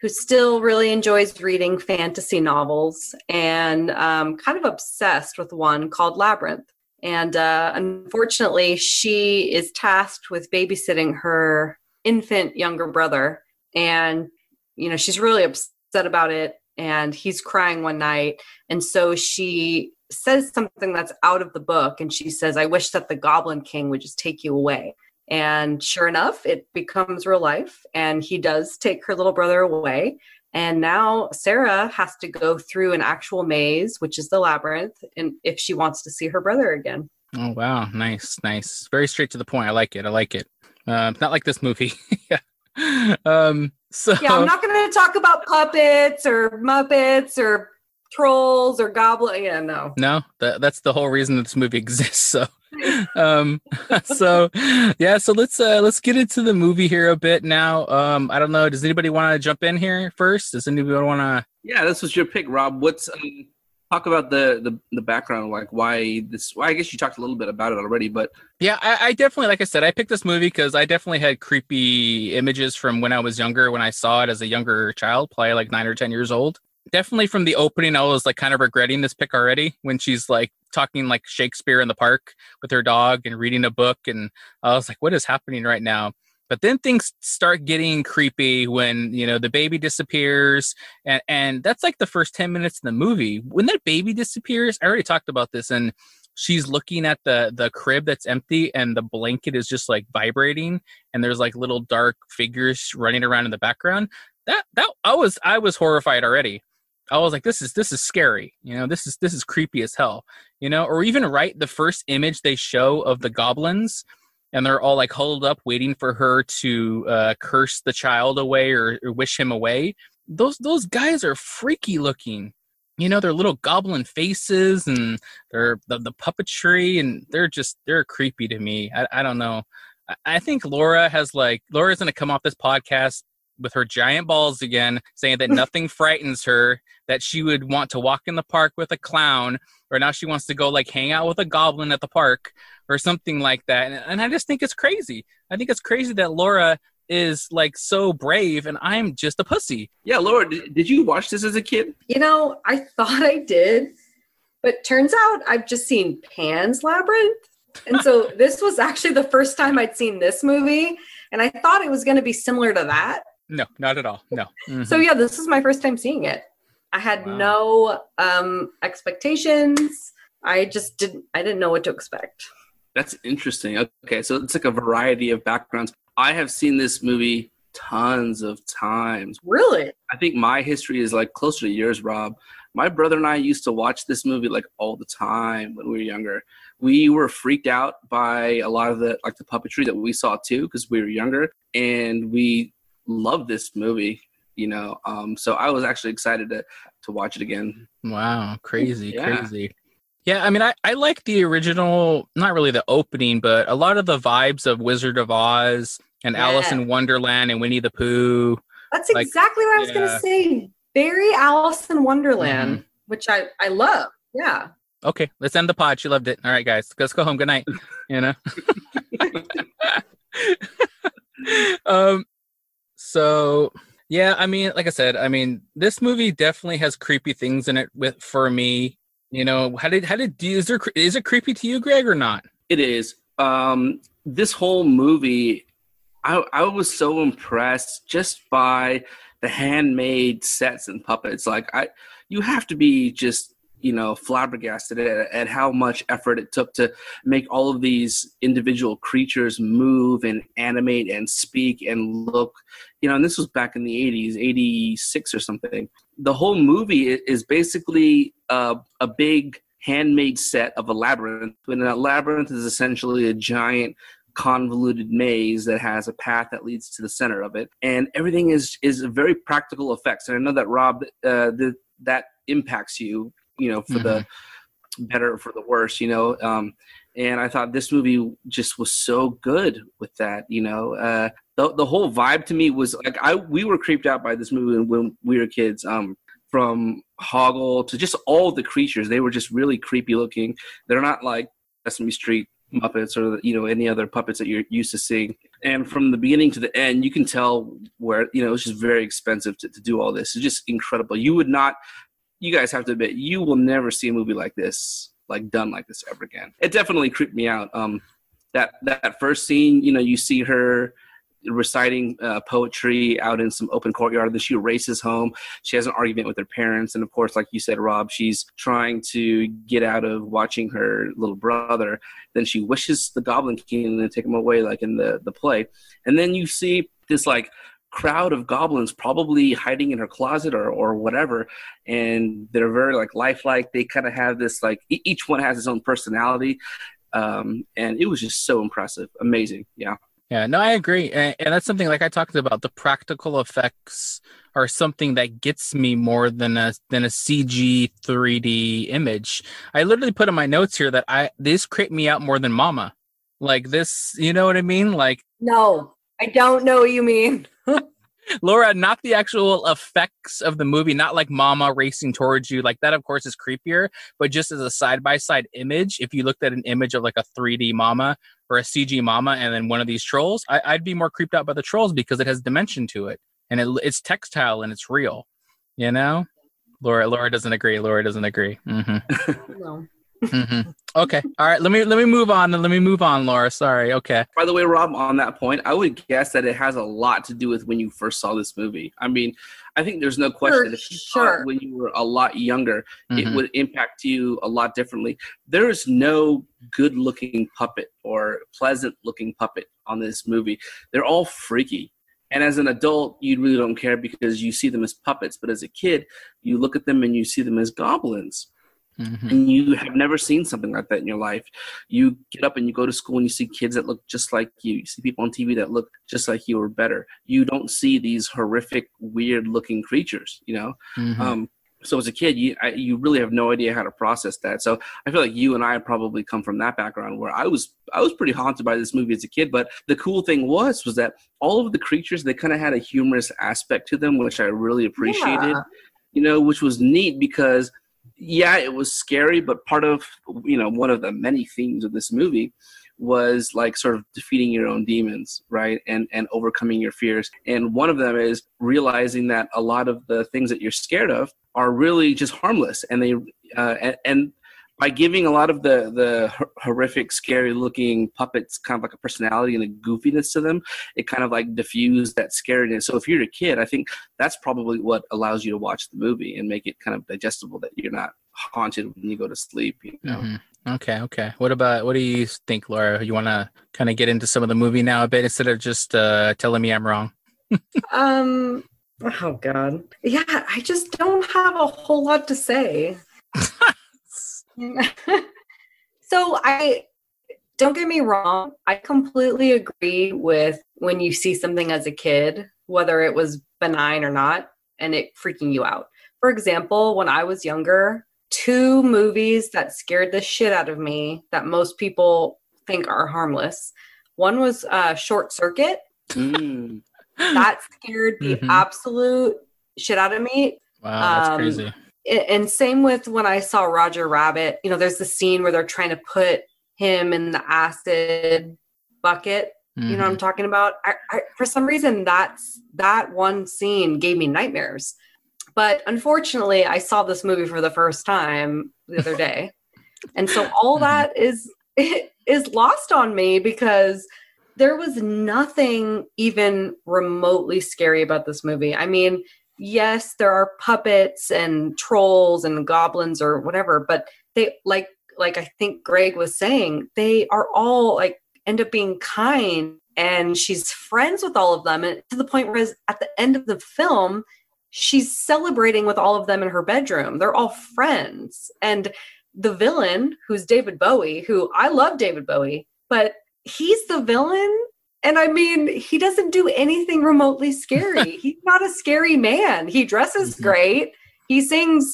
who still really enjoys reading fantasy novels and um, kind of obsessed with one called Labyrinth. And uh, unfortunately, she is tasked with babysitting her infant younger brother. And, you know, she's really upset about it. And he's crying one night. And so she says something that's out of the book. And she says, I wish that the Goblin King would just take you away. And sure enough, it becomes real life. And he does take her little brother away. And now Sarah has to go through an actual maze, which is the labyrinth, and if she wants to see her brother again. Oh wow, nice, nice, very straight to the point. I like it. I like it. Uh, not like this movie. yeah. Um. So Yeah, I'm not going to talk about puppets or Muppets or trolls or goblin. Yeah, no. No, that, that's the whole reason this movie exists. So, um, so yeah, so let's uh, let's get into the movie here a bit now. Um, I don't know. Does anybody want to jump in here first? Does anybody want to? Yeah, this was your pick, Rob. What's um, talk about the, the the background, like why this? Well, I guess you talked a little bit about it already, but Yeah, I, I definitely, like I said, I picked this movie because I definitely had creepy images from when I was younger, when I saw it as a younger child, probably like nine or ten years old. Definitely from the opening, I was like kind of regretting this pick already when she's like talking like Shakespeare in the park with her dog and reading a book, and I was like, what is happening right now? But then things start getting creepy when you know the baby disappears, and and that's like the first ten minutes in the movie. When that baby disappears, I already talked about this, and she's looking at the the crib that's empty and the blanket is just like vibrating and there's like little dark figures running around in the background that that i was i was horrified already i was like this is this is scary you know this is this is creepy as hell you know or even right the first image they show of the goblins and they're all like huddled up waiting for her to uh, curse the child away or, or wish him away. Those those guys are freaky looking. You know their little goblin faces and they're the, the puppetry and they're just they're creepy to me. I, I don't know. I, I think laura has like laura's gonna come off this podcast with her giant balls again saying that nothing frightens her that she would want to walk in the park with a clown or now she wants to go like hang out with a goblin at the park or something like that and, and i just think it's crazy i think it's crazy that laura is like so brave and i'm just a pussy yeah, Laura, did, did you watch this as a kid? You know, I thought I did, but turns out I've just seen Pan's Labyrinth. And so this was actually the first time I'd seen this movie. And I thought it was going to be similar to that. No not at all no Mhm. So yeah, this is my first time seeing it. I had Wow. no um expectations. I just didn't I didn't know what to expect. That's interesting. Okay, so it's like a variety of backgrounds. I have seen this movie tons of times. Really? I think my history is like closer to yours, Rob. My brother and I used to watch this movie like all the time when we were younger. We were freaked out by a lot of the like the puppetry that we saw too because we were younger, and we loved this movie. You know, um, so I was actually excited to to watch it again. Wow, crazy, Yeah. crazy. Yeah, I mean, I, I like the original, not really the opening, but a lot of the vibes of Wizard of Oz and Alice in Wonderland and Winnie the Pooh. That's Like, exactly what I was yeah. gonna say. Very Alice in Wonderland, Mm-hmm. which I, I love. Yeah. Okay, let's end the pod. She loved it. All right, guys, let's go home. Good night. You know. um. So yeah, I mean, like I said, I mean, this movie definitely has creepy things in it with for me. You know, how did how did is there is it creepy to you, Greg, or not? It is. Um, this whole movie, I, I was so impressed just by the handmade sets and puppets. Like I, you have to be just you know flabbergasted at, at how much effort it took to make all of these individual creatures move and animate and speak and look you know and this was back in the 80s 86 or something. The whole movie is basically a, a big handmade set of a labyrinth and a labyrinth is essentially a giant convoluted maze that has a path that leads to the center of it. And everything is is very practical effects. And i know that rob uh, the, that impacts you you know for mm-hmm. the better for the worse you know um and i thought this movie just was so good with that you know uh the, the whole vibe to me was like i we were creeped out by this movie when we were kids um from hoggle to just all the creatures they were just really creepy looking they're not like sesame street Muppets or you know any other puppets that you're used to seeing. And from the beginning to the end, you can tell where you know it's just very expensive to, to do all this. It's just incredible. You would not you guys have to admit you will never see a movie like this like done like this ever again. It definitely creeped me out. Um that that first scene you know you see her reciting uh, poetry out in some open courtyard then she races home. She has an argument with her parents and of course like you said rob she's trying to get out of watching her little brother. Then she wishes the goblin king to take him away like in the the play. And then you see this like crowd of goblins probably hiding in her closet or, or whatever and they're very like lifelike. They kind of have this like each one has its own personality um, and it was just so impressive. Amazing. Yeah. Yeah no i agree and, and that's something like i talked about. The practical effects are something that gets me more than a than a cg 3d image. I literally put in my notes here that i this creeped me out more than mama. Like this you know what i mean? Like no I don't know what you mean. Laura, not the actual effects of the movie, not like Mama racing towards you. Like that, of course, is creepier, but just as a side by side image, if you looked at an image of like a 3D Mama or a CG Mama and then one of these trolls, I, would be more creeped out by the trolls because it has dimension to it and it, it's textile and it's real, you know? Laura, Laura doesn't agree. Laura doesn't agree. Mm-hmm. no mm-hmm. Okay. All right. Let me let me move on. Let me move on, Laura. Sorry. Okay. By the way, Rob, on that point, I would guess that it has a lot to do with when you first saw this movie. I mean, I think there's no question if you sure. saw it when you were a lot younger, mm-hmm. it would impact you a lot differently. There is no good-looking puppet or pleasant-looking puppet on this movie. They're all freaky. And as an adult, you really don't care because you see them as puppets. But as a kid, you look at them and you see them as goblins Mm-hmm. and you have never seen something like that in your life. You get up and you go to school and you see kids that look just like you. You see people on TV that look just like you or better. You don't see these horrific, weird looking creatures, you know? Mm-hmm. Um, so as a kid, you I, you really have no idea how to process that. So I feel like you and I probably come from that background where I was I was pretty haunted by this movie as a kid. But the cool thing was was that all of the creatures they kind of had a humorous aspect to them, which I really appreciated. Yeah. You know, which was neat because yeah, it was scary, but part of you know one of the many themes of this movie was like sort of defeating your own demons, right? And and overcoming your fears. And one of them is realizing that a lot of the things that you're scared of are really just harmless, and they uh, and, and by giving a lot of the the horrific, scary looking puppets kind of like a personality and a goofiness to them, it kind of like diffused that scariness. So if you're a kid, I think that's probably what allows you to watch the movie and make it kind of digestible that you're not haunted when you go to sleep. You know. Mm-hmm. Okay, okay. What about what do you think, Laura? You want to kind of get into some of the movie now a bit instead of just uh, telling me I'm wrong? um. Oh God. Yeah, I just don't have a whole lot to say. so I don't get me wrong, I completely agree with when you see something as a kid, whether it was benign or not, and it freaking you out. For example, when I was younger, two movies that scared the shit out of me that most people think are harmless. One was uh, Short Circuit. Mm. that scared the mm-hmm. absolute shit out of me. Wow, that's um, crazy and same with when I saw Roger Rabbit, you know, there's the scene where they're trying to put him in the acid bucket. Mm-hmm. You know what I'm mm-hmm. talking about? I, I, for some reason, that's that one scene gave me nightmares. But unfortunately, I saw this movie for the first time the other day, and so all mm-hmm. that is is lost on me because there was nothing even remotely scary about this movie. I mean, yes, there are puppets and trolls and goblins or whatever, but they like like I think Greg was saying, they are all like end up being kind and she's friends with all of them and to the point where at the end of the film she's celebrating with all of them in her bedroom. They're all friends. And the villain who's david bowie who i love david bowie but he's the villain and i mean he doesn't do anything remotely scary. He's not a scary man. He dresses Mhm. great. He sings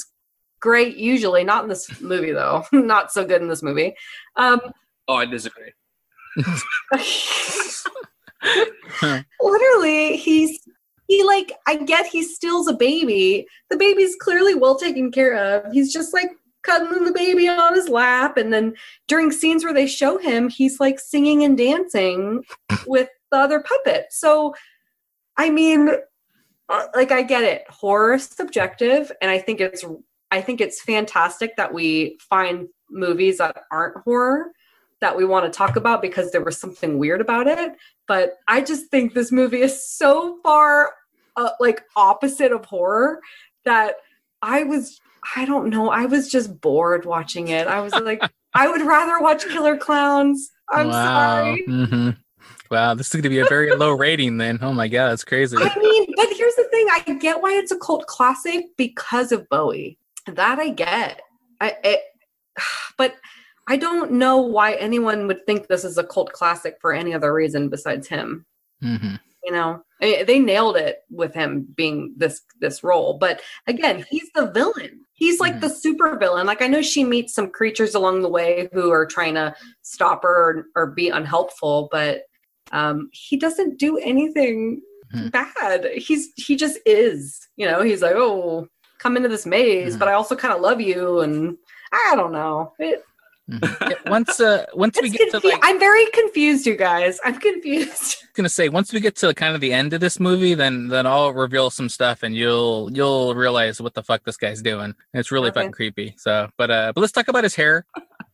great usually. Not in this movie though. Not so good in this movie. Um Oh, I disagree. literally he's he like i get he steals a baby. The baby's clearly well taken care of. He's just like cuddling the baby on his lap. And then during scenes where they show him he's like singing and dancing with the other puppet. So i mean uh, like i get it. Horror is subjective. And i think it's i think it's fantastic that we find movies that aren't horror that we want to talk about because there was something weird about it. But I just think this movie is so far uh, like opposite of horror that I was I don't know I was just bored watching it. I was like I would rather watch Killer Clowns. I'm sorry. hmm Wow, this is going to be a very low rating then. Oh my god, that's crazy. I mean, but here's the thing: I get why it's a cult classic because of Bowie. That I get. I, it, but I don't know why anyone would think this is a cult classic for any other reason besides him. hmm you know they nailed it with him being this this role but again he's the villain he's like Mhm. the super villain like i know she meets some creatures along the way who are trying to stop her or, or be unhelpful but um he doesn't do anything Mhm. bad he's he just is you know he's like oh come into this maze Mhm. but i also kind of love you and i don't know it, Mhm. Yeah, once uh once we it's get to like i'm very confused you guys. I'm confused. Gonna say once we get to kind of the end of this movie then then i'll reveal some stuff and you'll you'll realize what the fuck this guy's doing. And it's really Okay. fucking creepy so but uh but let's talk about his hair.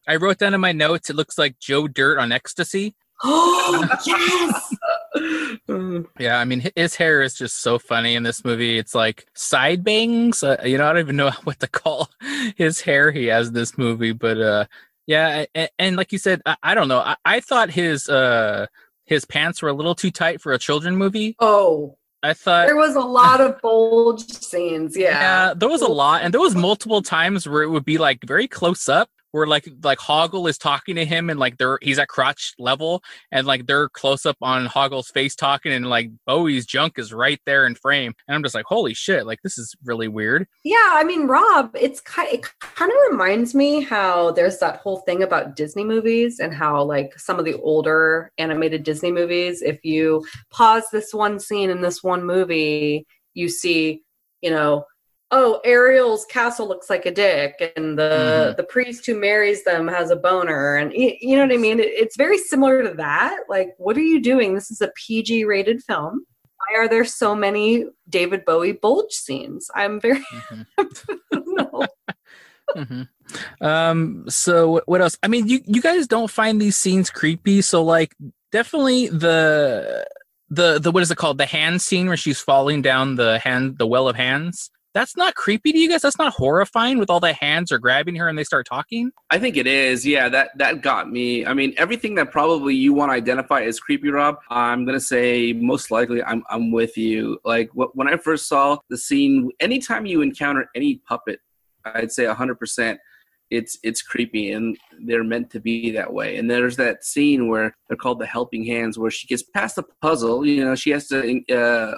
I wrote down in my notes it looks like joe dirt on ecstasy. Oh yes! Yeah i mean his hair is just so funny in this movie. It's like side bangs uh, you know i don't even know what to call his hair he has in this movie but uh yeah and, and like you said I, I don't know I, I thought his uh his pants were a little too tight for a children movie Oh, i thought there was a lot of bulge scenes. Yeah. Yeah, there was a lot, and there was multiple times where it would be like very close up, where like like Hoggle is talking to him, and like they're he's at crotch level, and like they're close up on Hoggle's face talking, and like Bowie's junk is right there in frame, and I'm just like, holy shit, like this is really weird. Yeah, I mean, Rob, it's kind. It kind of reminds me how there's that whole thing about Disney movies and how like some of the older animated Disney movies, if you pause this one scene in this one movie, you see, you know. Oh, Ariel's castle looks like a dick, and the Mhm. the priest who marries them has a boner, and you know what I mean. It, it's very similar to that. Like, what are you doing? This is a PG rated film. Why are there so many David Bowie bulge scenes? I'm very Mhm. no. hmm Um. So what- what else? I mean, you you guys don't find these scenes creepy. So like, definitely the the the what is it called? The hand scene where she's falling down the hand, the well of hands. That's not creepy to you guys. That's not horrifying with all the hands are grabbing her and they start talking. I think it is. Yeah, that that got me. I mean, everything that probably you want to identify as creepy, Rob. I'm gonna say most likely I'm I'm with you. Like wh- when I first saw the scene, anytime you encounter any puppet, I'd say 100 percent it's it's creepy and they're meant to be that way. And there's that scene where they're called the helping hands, where she gets past the puzzle. You know, she has to uh,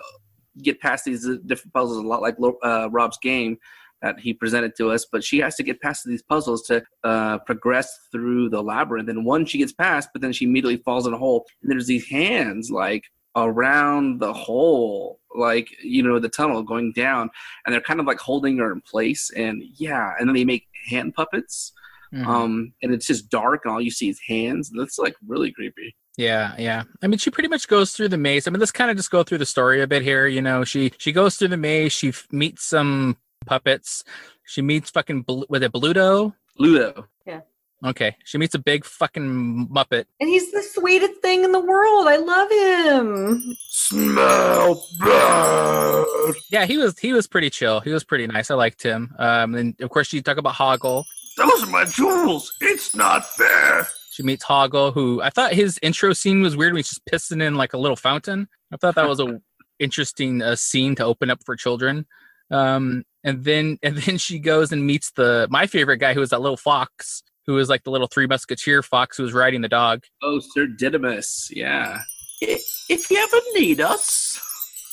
get past these different puzzles, a lot like uh, Rob's game that he presented to us. But she has to get past these puzzles to uh, progress through the labyrinth. And one she gets past, but then she immediately falls in a hole. And there's these hands like around the hole like you know the tunnel going down and they're kind of like holding her in place and yeah and then they make hand puppets Mhm. um and it's just dark and all you see is hands that's like really creepy Yeah, yeah. I mean, she pretty much goes through the maze. I mean, let's kind of just go through the story a bit here. You know, she she goes through the maze. She f- meets some puppets. She meets fucking Bl- with a Bluto. ludo Yeah. Okay, she meets a big fucking muppet. And he's the sweetest thing in the world. I love him. Smell bad. Yeah, he was he was pretty chill. He was pretty nice. I liked him. Um, and of course, she talk about Hoggle. Those are my jewels. It's not fair. She meets Hoggle, who I thought his intro scene was weird when he's just pissing in like a little fountain. I thought that was a interesting uh, scene to open up for children. Um, and then and then she goes and meets the my favorite guy, who was that little fox, who was like the little three musketeer fox who was riding the dog. Oh, Sir Didymus. Yeah. If you ever need us.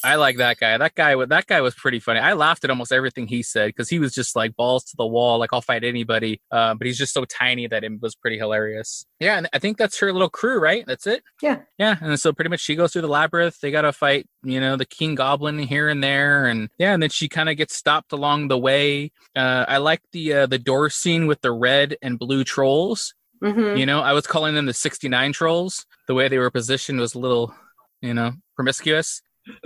I like that guy. That guy, that guy was pretty funny. I laughed at almost everything he said because he was just like balls to the wall, like I'll fight anybody. Uh, but he's just so tiny that it was pretty hilarious. Yeah, and I think that's her little crew, right? That's it. Yeah. yeah. And so pretty much she goes through the labyrinth. They got to fight, you know, the king goblin here and there, and yeah, and then she kind of gets stopped along the way. Uh, I like the uh, the door scene with the red and blue trolls. hmm You know, I was calling them the sixty nine trolls. The way they were positioned was a little, you know, promiscuous.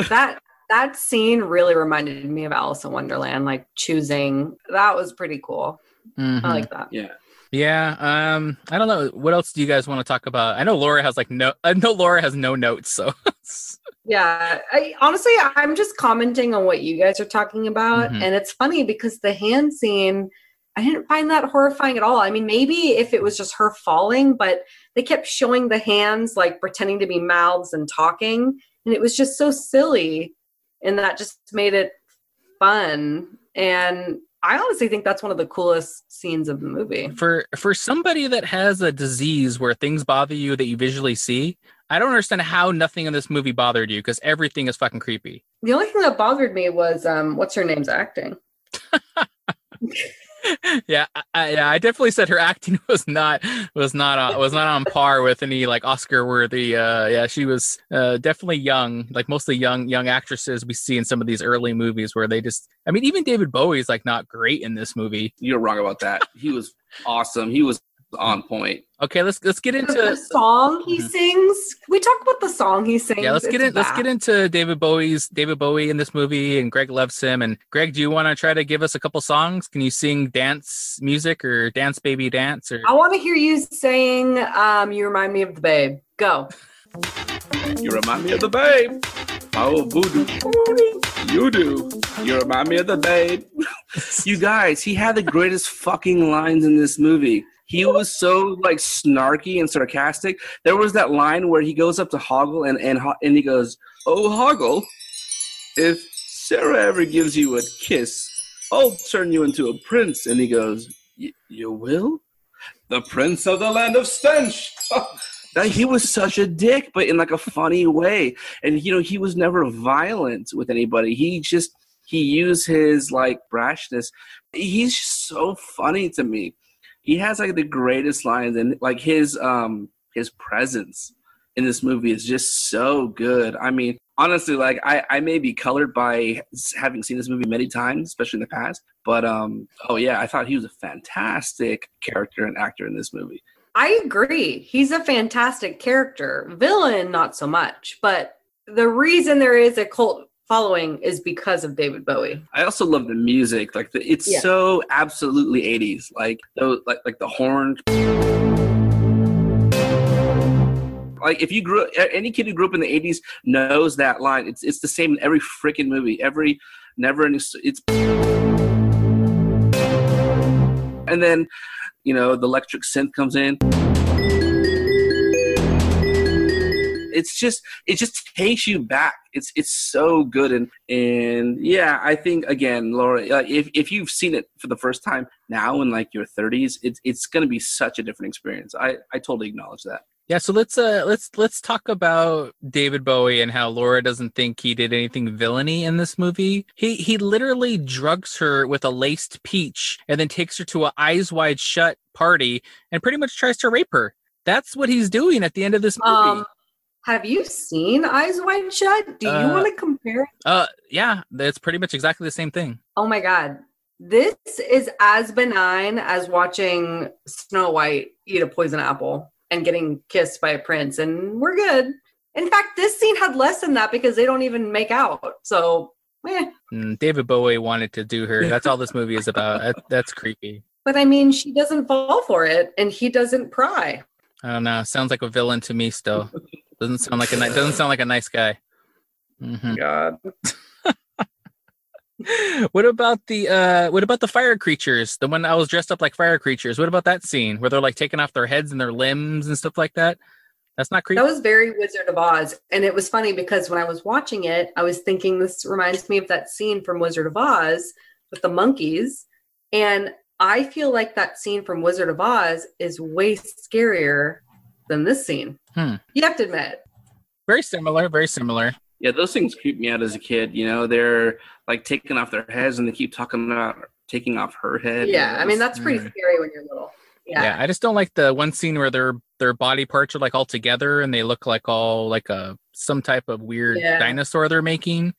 That that scene really reminded me of Alice in Wonderland, like choosing. That was pretty cool. Mhm. I like that. Yeah. Yeah, um, I don't know. What else do you guys want to talk about? I know Laura has like no. I know Laura has no notes. So Yeah, I, honestly, I'm just commenting on what you guys are talking about, Mhm. and it's funny because the hand scene, I didn't find that horrifying at all. I mean, maybe if it was just her falling, but they kept showing the hands like pretending to be mouths and talking, and it was just so silly, and that just made it fun. And I honestly think that's one of the coolest scenes of the movie. for for somebody that has a disease where things bother you that you visually see, I don't understand how nothing in this movie bothered you because everything is fucking creepy. The only thing that bothered me was um, what's her name's acting. yeah, I, yeah, I definitely said her acting was not was not on, was not on par with any like Oscar worthy. Uh, yeah, she was uh, definitely young, like mostly young young actresses we see in some of these early movies where they just. I mean, even David Bowie's like not great in this movie. You're wrong about that. He was awesome. He was on point. Okay, let's let's get into the song he Mhm. sings. Can we talk about the song he sings. yeah let's get in let's get into David Bowie's David Bowie in this movie and Greg loves him and Greg, do you want to try to give us a couple songs? Can you sing dance magic or dance baby dance or I want to hear you saying, um, "You remind me of the babe." Go. You remind me of the babe. Oh, voodoo. You do. You remind me of the babe. you guys, he had the greatest fucking lines in this movie. He was so like snarky and sarcastic. There was that line where he goes up to Hoggle and and and he goes, "Oh Hoggle, if Sarah ever gives you a kiss, I'll turn you into a prince." And he goes, "You will?" The prince of the land of stench. That he was such a dick, but in like a funny way. And you know, he was never violent with anybody. He just he used his like brashness. He's just so funny to me. He has like the greatest lines, and like his um his presence in this movie is just so good. I mean, honestly, like I I may be colored by having seen this movie many times, especially in the past. But um oh yeah, I thought he was a fantastic character and actor in this movie. I agree. He's a fantastic character. Villain, not so much. But the reason there is a cult following is because of David Bowie. I also love the music. Like the, it's Yeah. so absolutely 80s. Like those like like the horn. Like if you grew any kid who grew up in the 80s knows that line. It's it's the same in every freaking movie. Every never s- it's and then you know the electric synth comes in. It's just it just takes you back. It's it's so good and and yeah, I think again, Laura, uh, if if you've seen it for the first time now in like your 30s, it's it's going to be such a different experience. I I totally acknowledge that. Yeah, so let's uh let's let's talk about David Bowie and how Laura doesn't think he did anything villainy in this movie. He he literally drugs her with a laced peach and then takes her to a eyes wide shut party and pretty much tries to rape her. That's what he's doing at the end of this movie. Um, have you seen Eyes Wide Shut? Do you Uh, want to compare? uh yeah, it's pretty much exactly the same thing. Oh my God. This is as benign as watching Snow White eat a poison apple and getting kissed by a prince, and we're good. In fact, this scene had less than that because they don't even make out. So, eh. David Bowie wanted to do her. That's all this movie is about. That, that's creepy. But I mean, she doesn't fall for it, and he doesn't pry. I don't know. Sounds like a villain to me. Still doesn't sound like a ni- doesn't sound like a nice guy. Mhm. God. what about the uh what about the fire creatures? The one I was dressed up like fire creatures. What about that scene where they're like taking off their heads and their limbs and stuff like that? That's not creepy. That was very Wizard of Oz. And it was funny because when I was watching it, I was thinking this reminds me of that scene from Wizard of Oz with the monkeys. And I feel like that scene from Wizard of Oz is way scarier than this scene. Hmm. You have to admit. very similar, very similar. Yeah, those things creep me out as a kid. You know, they're like taking off their heads and they keep talking about taking off her head. Yeah, I mean that's pretty Mm. scary when you're little. Yeah. Yeah. I just don't like the one scene where their their body parts are like all together and they look like all like a some type of weird Yeah. dinosaur they're making.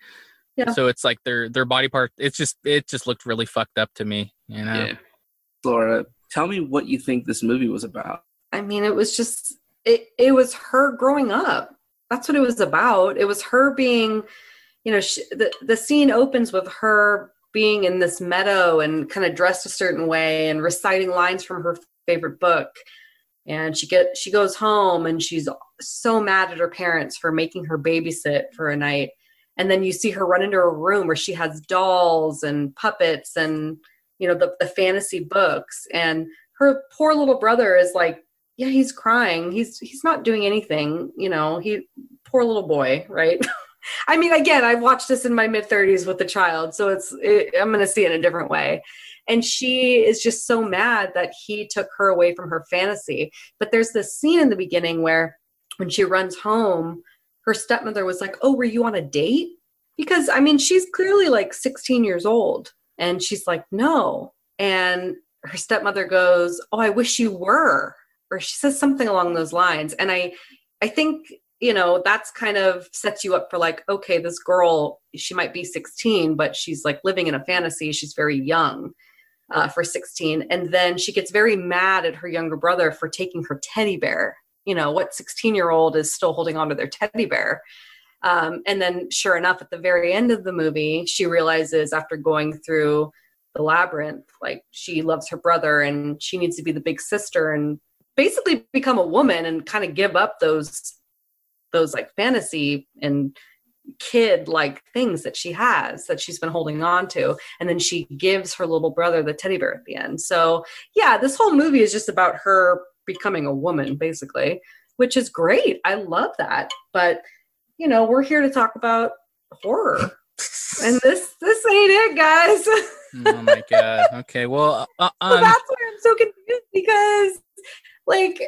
Yeah. So it's like their their body part. It's just it just looked really fucked up to me. You know. Yeah. Laura, tell me what you think this movie was about. I mean, it was just it it was her growing up. That's what it was about. It was her being, you know, she, the the scene opens with her being in this meadow and kind of dressed a certain way and reciting lines from her favorite book. And she get she goes home and she's so mad at her parents for making her babysit for a night. And then you see her run into a room where she has dolls and puppets and you know the, the fantasy books and her poor little brother is like yeah he's crying. He's he's not doing anything you know he poor little boy right? I mean again I've watched this in my mid 30s with a child so it's it, i'm going to see it in a different way. And she is just so mad that he took her away from her fantasy. But there's this scene in the beginning where when she runs home her stepmother was like oh were you on a date? Because i mean she's clearly like 16 years old. And she's like no. And her stepmother goes oh i wish you were or she says something along those lines. And i i think you know that's kind of sets you up for like okay this girl she might be 16 but she's like living in a fantasy. She's very young uh, for 16 and then she gets very mad at her younger brother for taking her teddy bear. You know what 16 year old is still holding on to their teddy bear? Um, and then sure enough at the very end of the movie she realizes after going through the labyrinth like she loves her brother and she needs to be the big sister and basically become a woman and kind of give up those those like fantasy and kid like things that she has that she's been holding on to. And then she gives her little brother the teddy bear at the end. So yeah this whole movie is just about her becoming a woman basically which is great. I love that. But you know we're here to talk about horror. And this this ain't it guys. Oh my god. Okay. Well, uh, so um, that's why I'm so confused because, like,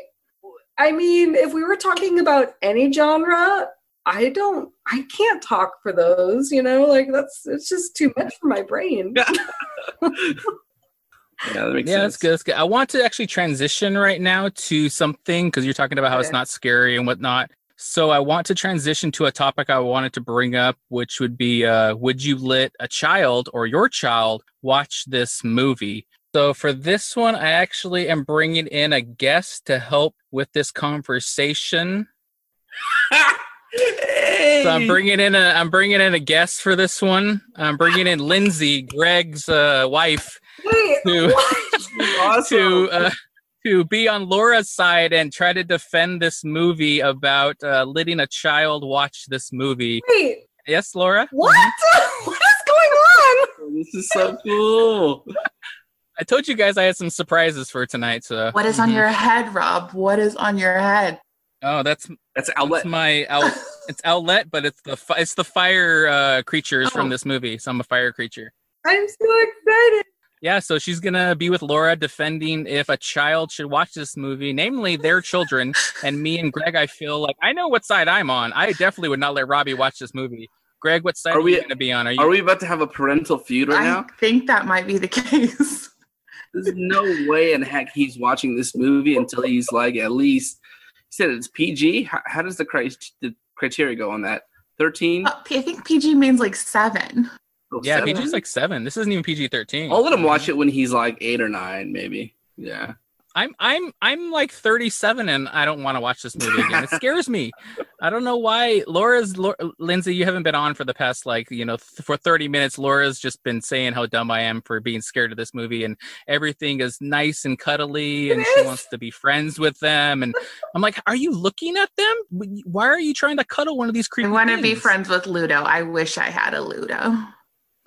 I mean, if we were talking about any genre, I don't, I can't talk for those, you know, like that's, it's just too much for my brain. Yeah, that makes yeah, sense. that's good. That's good. I want to actually transition right now to something because you're talking about how it's not scary and whatnot. So I want to transition to a topic I wanted to bring up, which would be uh, would you let a child or your child watch this movie? So for this one, I actually am bringing in a guest to help with this conversation. So I'm bringing in a I'm bringing in a guest for this one. I'm bringing in Lindsay, Greg's uh, wife, Wait, to what? to uh, to be on Laura's side and try to defend this movie about uh, letting a child watch this movie. Wait, Yes, Laura. what? what is going on? this is so cool. I told you guys I had some surprises for tonight. So What is on Mhm. your head, Rob? What is on your head? Oh, that's That's that's my out. It's outlet, but it's the fi- it's the fire uh, creatures from Oh. this movie. So I'm a fire creature. I'm so excited. Yeah, so she's gonna be with Laura defending if a child should watch this movie, namely their children. and me and Greg, I feel like I know what side I'm on. I definitely would not let Robbie watch this movie. Greg, what side Are are, we- you gonna be on? Are you? Are we about to have a parental feud right I now? I think that might be the case. There's no way in heck he's watching this movie until he's like at least. He said it's PG. How, how does the, cri- the criteria go on that? Thirteen. Uh, I think PG means like seven. Oh, yeah, seven? PG's like seven. This isn't even PG thirteen. I'll let him watch it when he's like eight or nine, maybe. Yeah. I'm I'm I'm like 37 and I don't want to watch this movie again. It scares me. I don't know why. Laura's Laura, Lindsay, you haven't been on for the past like you know th- for 30 minutes. Laura's just been saying how dumb I am for being scared of this movie and everything is nice and cuddly and she wants to be friends with them and I'm like, are you looking at them? Why are you trying to cuddle one of these creepy? I want to be friends with Ludo. I wish I had a Ludo.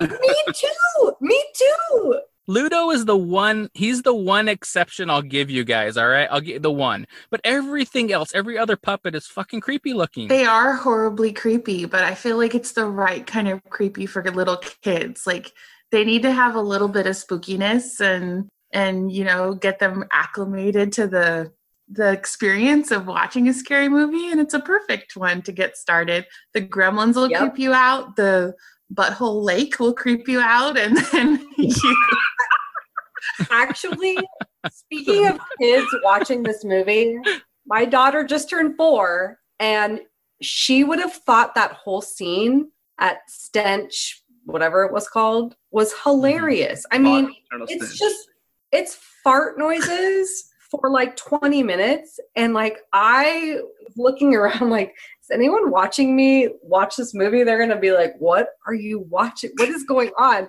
Me too. Me too. Ludo is the one. He's the one exception I'll give you guys. All right, I'll give the one. But everything else, every other puppet is fucking creepy looking. They are horribly creepy, but I feel like it's the right kind of creepy for little kids. Like they need to have a little bit of spookiness and and you know get them acclimated to the the experience of watching a scary movie and it's a perfect one to get started. The gremlins will Yep. creep you out, the butthole lake will creep you out and then you Actually, speaking of kids watching this movie, my daughter just turned four, and she would have thought that whole scene at Stench, whatever it was called, was hilarious. I mean, it's just it's fart noises for like 20 minutes and like i looking around like is anyone watching me watch this movie? They're gonna be like what are you watching? What is going on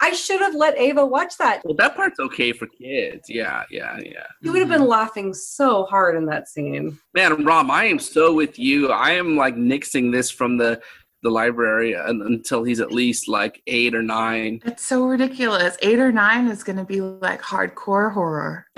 i should have let ava watch that Well, that part's okay for kids. Yeah, yeah, yeah. you would have been laughing so hard in that scene Man, Rob, I am so with you. I am like nixing this from the the library until he's at least like eight or nine. it's so ridiculous. Eight or nine is gonna be like hardcore horror.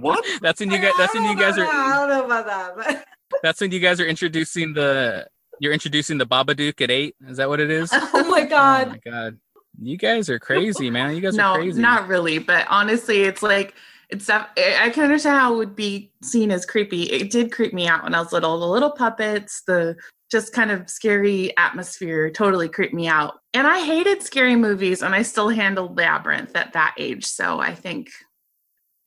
What? That's when you guys. That's when you guys are. I are. don't know about that but That's when you guys are introducing the. You're introducing the Babadook at eight. Is that what it is? oh my god! Oh my god. You guys are crazy, man. You guys no, are crazy. not really. But honestly, it's like it's. I can understand how it would be seen as creepy. It did creep me out when I was little. The little puppets, the just kind of scary atmosphere, totally creeped me out. And I hated scary movies, and I still handled Labyrinth at that age. So I think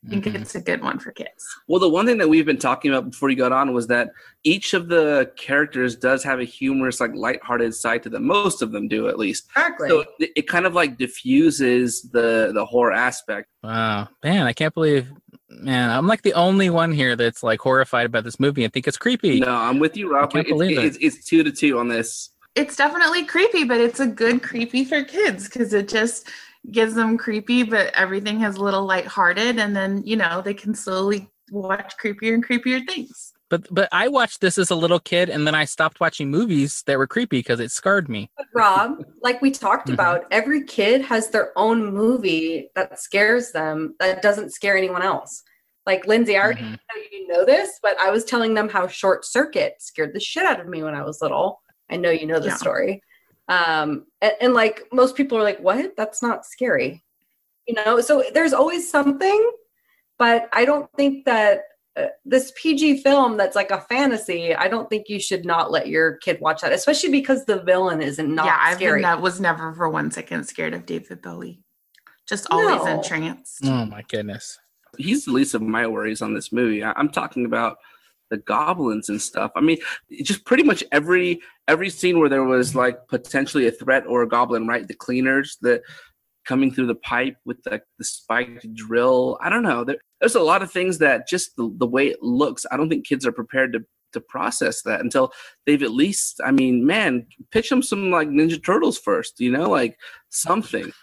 I think Mhm. it's a good one for kids. Well, the one thing that we've been talking about before you got on was that each of the characters does have a humorous, like lighthearted side to them. Most of them do, at least. exactly So it, it kind of like diffuses the the horror aspect. Wow, man, I can't believe, man, I'm like the only one here that's like horrified by this movie and think it's creepy. No, I'm with you, Rob. I can't It's, believe it. it's, it's two to two on this. It's definitely creepy, but it's a good creepy for kids because it just gives them creepy, but everything has a little lighthearted, and then you know they can slowly watch creepier and creepier things. But but I watched this as a little kid, and then I stopped watching movies that were creepy because it scarred me. But Rob, like we talked Mhm. about, every kid has their own movie that scares them that doesn't scare anyone else. Like Lindsay, I already Mhm. know you know this, but I was telling them how Short Circuit scared the shit out of me when I was little. I know you know the Yeah. story. Um, and, and like most people are like, "What? That's not scary," you know. So there's always something, but I don't think that uh, this PG film that's like a fantasy. I don't think you should not let your kid watch that, especially because the villain isn't not yeah, I've scary. been, was never for one second scared of David Bowie. Just always No. entranced. Oh my goodness. He's the least of my worries on this movie. I, I'm talking about the goblins and stuff. I mean, just pretty much every every scene where there was like potentially a threat or a goblin, right? The cleaners, the coming through the pipe with the, the spiked drill. I don't know. There, there's a lot of things that just the, the way it looks. I don't think kids are prepared to to process that until they've at least. I mean, man, pitch them some like Ninja Turtles first. You know, like something.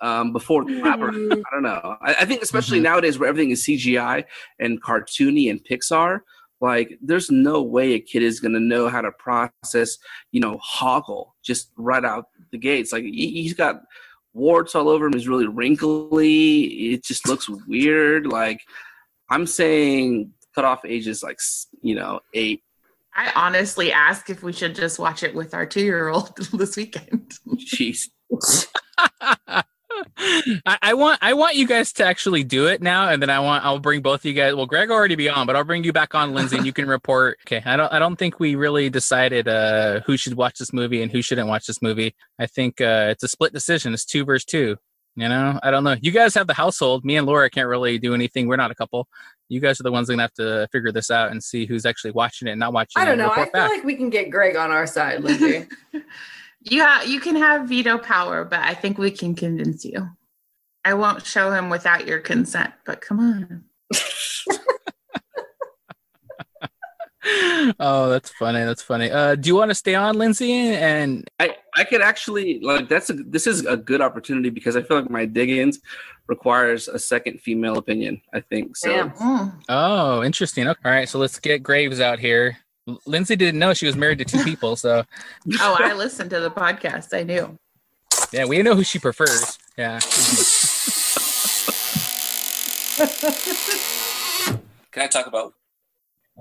Um, before Clapper. Mm, I don't know. I, I think especially Mhm. nowadays where everything is CGI and cartoony and Pixar, like there's no way a kid is gonna know how to process, you know, Hoggle just right out the gates. Like he, he's got warts all over him. He's really wrinkly. It just looks weird. Like I'm saying, cut off ages like you know eight. I honestly asked if we should just watch it with our two year old this weekend. Jeez. I, I want I want you guys to actually do it now, and then I want I'll bring both of you guys. Well, Greg will already be on, but I'll bring you back on, Lindsay, and you can report. Okay, I don't I don't think we really decided uh, who should watch this movie and who shouldn't watch this movie. I think uh, it's a split decision. It's two versus two. You know, I don't know. You guys have the household. Me and Laura can't really do anything. We're not a couple. You guys are the ones that have to figure this out and see who's actually watching it and not watching I it. don't know. I feel back. like we can get Greg on our side, Lindsay. You you can have veto power, but I think we can convince you. I won't show him without your consent, but come on. oh, that's funny. That's funny. Uh, do you want to stay on, Lindsay? And I, I could actually like that's a, this is a good opportunity because I feel like my diggings requires a second female opinion. I think so. Damn. Oh, interesting. All right, so let's get Graves out here. L- Lindsay didn't know she was married to two people, so Oh, I listened to the podcast. I knew. yeah, we know who she prefers. Yeah. Can I talk about?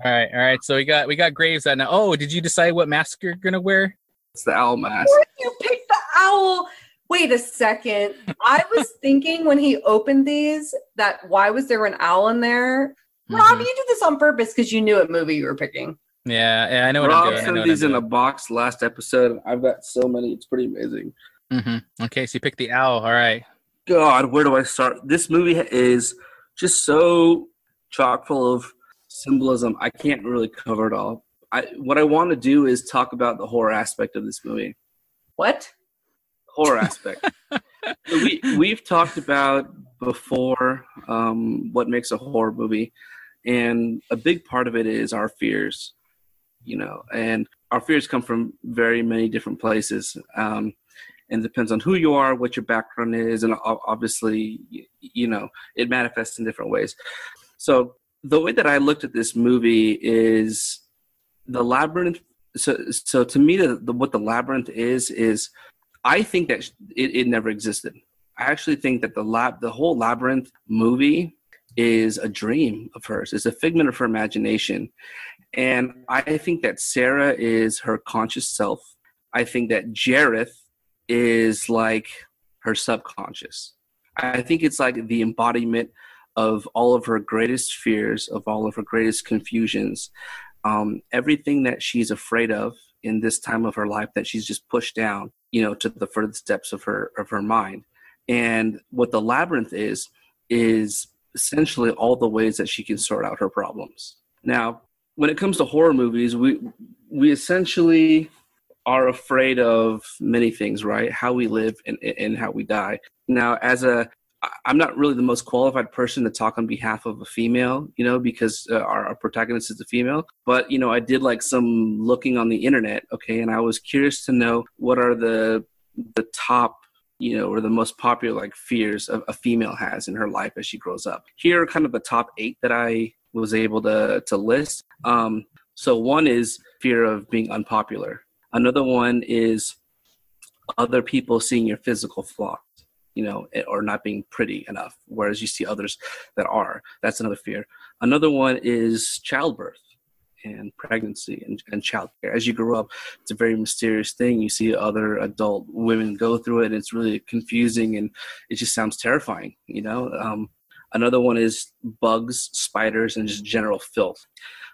All right, all right. So we got we got Graves out now. Oh, did you decide what mask you're gonna wear? It's the owl mask. You picked the owl. Wait a second. I was thinking when he opened these that why was there an owl in there? Rob, Mhm. you did this on purpose because you knew what movie you were picking. Yeah, yeah, I know what Rob I'm doing. I sent these in a box last episode. I've got so many. It's pretty amazing. Mhm. Okay, so you picked the owl. All right. God, where do I start? This movie is just so chock full of symbolism. I can't really cover it all. I what I want to do is talk about the horror aspect of this movie. What? Horror aspect. We we've talked about before um, what makes a horror movie, and a big part of it is our fears. You know, and our fears come from very many different places. Um, and depends on who you are, what your background is, and obviously, you know, it manifests in different ways. So the way that I looked at this movie is the labyrinth. So, so to me, the, the what the labyrinth is is, I think that it, it never existed. I actually think that the lab, the whole labyrinth movie, is a dream of hers. It's a figment of her imagination, and I think that Sarah is her conscious self. I think that Jareth is like her subconscious. I think it's like the embodiment of all of her greatest fears, of all of her greatest confusions, um, everything that she's afraid of in this time of her life that she's just pushed down, you know, to the furthest depths of her of her mind. And what the labyrinth is is essentially all the ways that she can sort out her problems. Now, when it comes to horror movies, we we essentially are afraid of many things, right? How we live and, and how we die. Now, as a I'm not really the most qualified person to talk on behalf of a female, you know, because uh, our, our protagonist is a female. But you know, I did like some looking on the internet, okay, and I was curious to know what are the the top, you know, or the most popular like fears of a female has in her life as she grows up. Here are kind of the top eight that I was able to to list. Um, so one is fear of being unpopular. Another one is other people seeing your physical flaws, you know, eh, or not being pretty enough, whereas you see others that are. That's another fear. Another one is childbirth and pregnancy and, and childcare. As you grow up, it's a very mysterious thing. You see other adult women go through it, and it's really confusing and it just sounds terrifying, you know. Um, another one is bugs, spiders, and just general filth.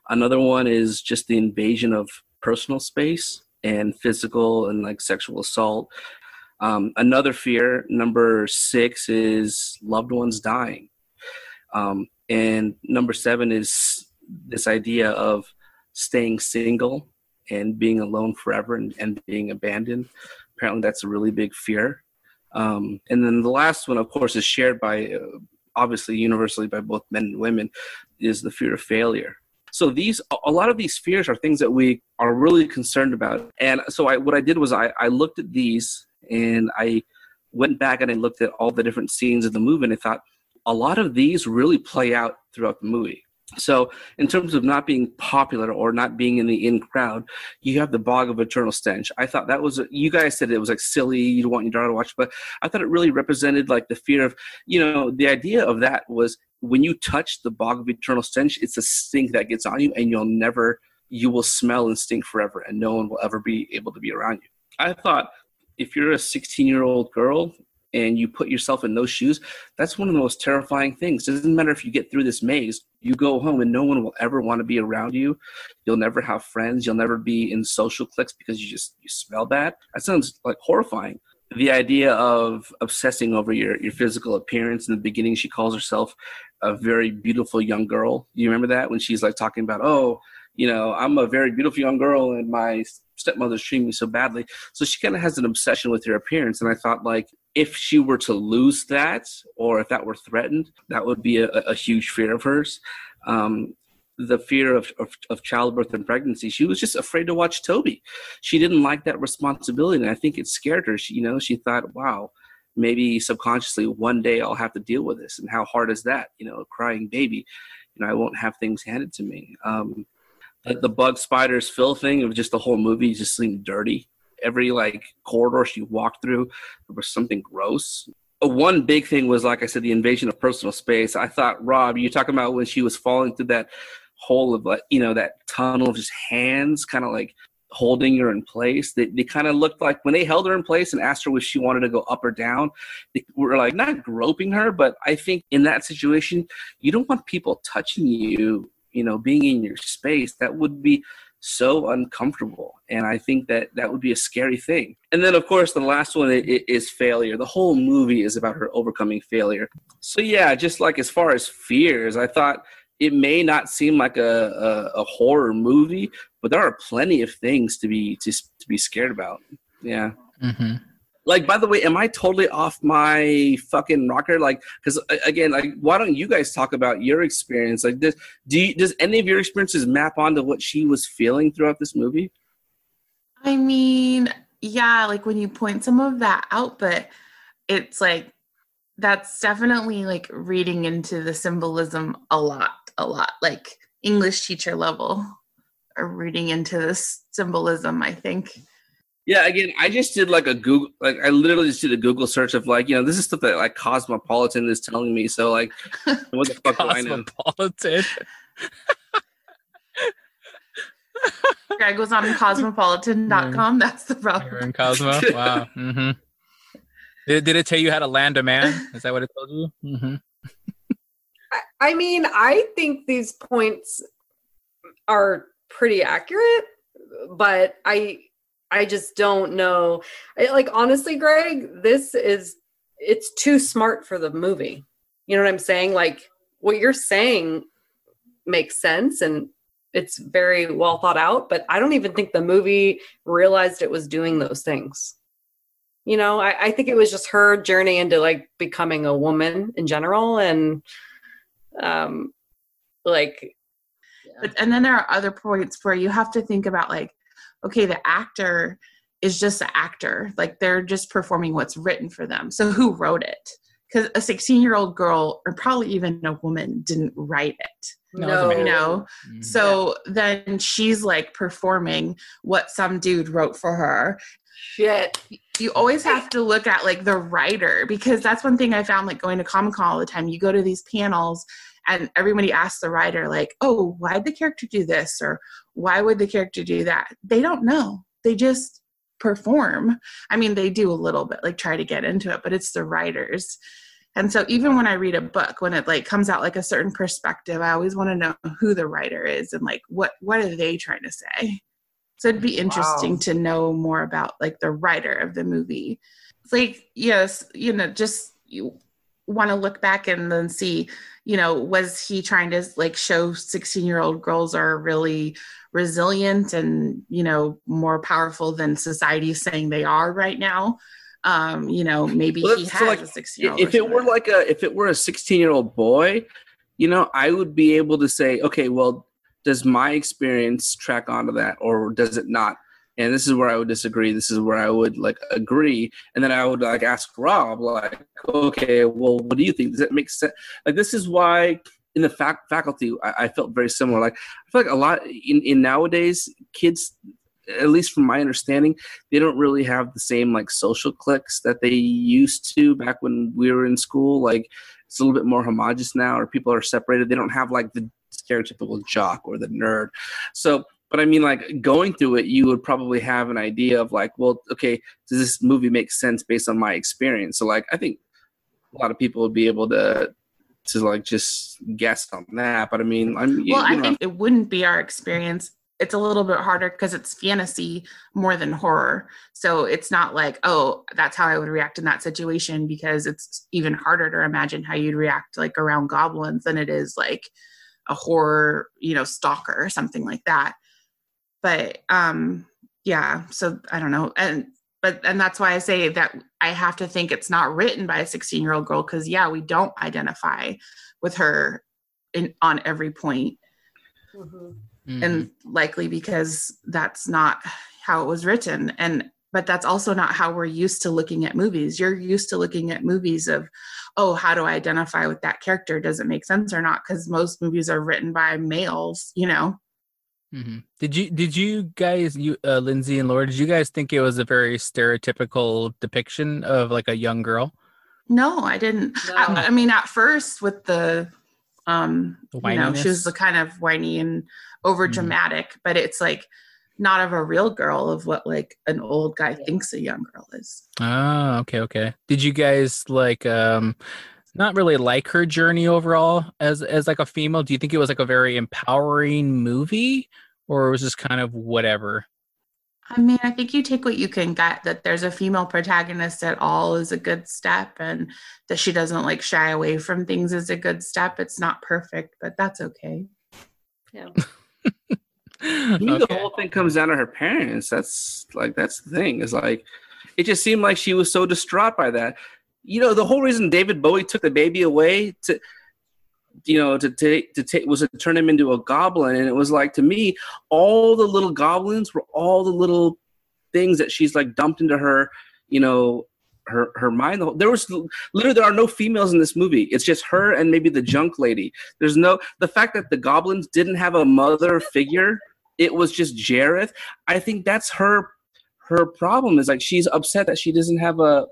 Another one is just the invasion of personal space and physical and like sexual assault. Um, another fear, number six, is loved ones dying. Um, and number seven is this idea of staying single and being alone forever and, and being abandoned. Apparently, that's a really big fear. Um, and then the last one, of course, is shared by uh, obviously universally by both men and women, is the fear of failure. So these, a lot of these fears are things that we are really concerned about. And so I, what I did was I, I looked at these and I went back and I looked at all the different scenes of the movie and I thought a lot of these really play out throughout the movie. So in terms of not being popular or not being in the in crowd, you have the bog of eternal stench. I thought that was you guys said it was like silly. You don't want your daughter to watch, but I thought it really represented like the fear of you know the idea of that was when you touch the bog of eternal stench, it's a stink that gets on you, and you'll never you will smell and stink forever, and no one will ever be able to be around you. I thought if you're a 16 year old girl and you put yourself in those shoes, that's one of the most terrifying things. It doesn't matter if you get through this maze, you go home and no one will ever want to be around you. You'll never have friends. You'll never be in social cliques because you just you smell bad. That sounds like horrifying. The idea of obsessing over your, your physical appearance in the beginning, she calls herself a very beautiful young girl. You remember that when she's like talking about, oh, you know, I'm a very beautiful young girl and my stepmother's treating me so badly. So she kind of has an obsession with her appearance. And I thought, like, if she were to lose that or if that were threatened, that would be a, a huge fear of hers. Um, the fear of, of, of childbirth and pregnancy. She was just afraid to watch Toby. She didn't like that responsibility, and I think it scared her. She, you know, she thought, "Wow, maybe subconsciously one day I'll have to deal with this, and how hard is that? You know, a crying baby. You know, I won't have things handed to me." Um, the, the bug spiders Phil thing of just the whole movie just seemed dirty. Every like corridor she walked through, there was something gross uh, one big thing was like I said, the invasion of personal space. I thought, Rob, you talking about when she was falling through that hole of like you know that tunnel of just hands, kind of like holding her in place. They, they kind of looked like when they held her in place and asked her if she wanted to go up or down, they were like not groping her, but I think in that situation, you don't want people touching you, you know, being in your space. That would be so uncomfortable. And i think that that would be a scary thing. And then of course the last one is failure. The whole movie is about her overcoming failure. So yeah just like as far as fears i thought it may not seem like a, a, a horror movie but there are plenty of things to be to, to be scared about. Yeah. Mm-hmm. Like, by the way, am I totally off my fucking rocker? Like, because again, like, why don't you guys talk about your experience? Like, this, do you, does any of your experiences map onto what she was feeling throughout this movie? I mean, yeah, like when you point some of that out, but it's like that's definitely like reading into the symbolism a lot, a lot, like English teacher level, or reading into this symbolism. I think. Yeah, again, I just did like a Google, like I literally just did a Google search of like, you know, this is stuff that like Cosmopolitan is telling me. So like, what the fuck do I know? Cosmopolitan. Greg was on cosmopolitan.com. That's the problem. You're in Cosmo. Wow. Mm-hmm. Did, did it tell you how to land a man? Is that what it told you? Mm-hmm. I mean, I think these points are pretty accurate, but I I just don't know. I, like honestly, Greg, this is it's too smart for the movie. You know what I'm saying? Like what you're saying makes sense and it's very well thought out, but I don't even think the movie realized it was doing those things. You know, I, I think it was just her journey into like becoming a woman in general and um like but and then there are other points where you have to think about like okay, the actor is just an actor. Like they're just performing what's written for them. So who wrote it? Because a 16 year old girl, or probably even a woman, didn't write it. No, you know. Mm-hmm. So then she's like performing what some dude wrote for her. Shit. You always have to look at like the writer because that's one thing I found like going to Comic Con all the time. You go to these panels and everybody asks the writer like oh why did the character do this? or why would the character do that? They don't know. They just perform. I mean they do a little bit like try to get into it but it's the writers. And so even when i read a book when it like comes out like a certain perspective i always want to know who the writer is and like what what are they trying to say? So it'd be interesting wow. to know more about like the writer of the movie. It's like yes you know just you want to look back and then see you know was he trying to like show 16 year old girls are really resilient and you know more powerful than society is saying they are right now? Um you know maybe well, he has like, a 16 year old if it were like a if it were a 16 year old boy you know i would be able to say okay well does my experience track onto that or does it not and this is where I would disagree. This is where I would like agree, and then I would like ask Rob, like, okay, well, what do you think? Does that make sense? Like, this is why in the fac- faculty, I, I felt very similar. Like, I feel like a lot in in nowadays kids at least from my understanding, they don't really have the same like social cliques that they used to back when we were in school. Like it's a little bit more homogenous now, or people are separated. They don't have like the stereotypical jock or the nerd. So but I mean, like going through it, you would probably have an idea of like, well, okay, does this movie make sense based on my experience? So like, I think a lot of people would be able to to like just guess on that. But I mean, I'm well, you, I think it wouldn't be our experience. It's a little bit harder because it's fantasy more than horror. So it's not like, oh, that's how I would react in that situation because it's even harder to imagine how you'd react like around goblins than it is like a horror, you know, stalker or something like that but um yeah so i don't know. And but and that's why i say that i have to think it's not written by a 16 year old girl because yeah we don't identify with her in on every point. Mhm. Mhm. and likely because that's not how it was written. And but that's also not how we're used to looking at movies. You're used to looking at movies of oh how do i identify with that character? Does it make sense or not? Because most movies are written by males you know Mhm. Did you did you guys you uh, Lindsay and Laura did you guys think it was a very stereotypical depiction of like a young girl? no i didn't No. I, I mean at first with the um The you know she was the kind of whiny and over dramatic but it's like not of a real girl of what like an old guy thinks a young girl is Oh, okay, okay. Did you guys like um not really like her journey overall as as like a female? Do you think it was like a very empowering movie or was just kind of whatever? I mean, I think you take what you can get that there's a female protagonist at all is a good step and that she doesn't like shy away from things is a good step. It's not perfect, but that's okay. Yeah. To me, the whole thing comes down to her parents. That's like that's the thing. Is like it just seemed like she was so distraught by that. You know, the whole reason David Bowie took the baby away to you know to take to take was to turn him into a goblin. And it was like to me all the little goblins were all the little things that she's like dumped into her you know her her mind. There was literally there are no females in this movie. It's just her and maybe the junk lady. There's no the fact that the goblins didn't have a mother figure it was just Jareth. I think that's her her problem is like she's upset that she doesn't have a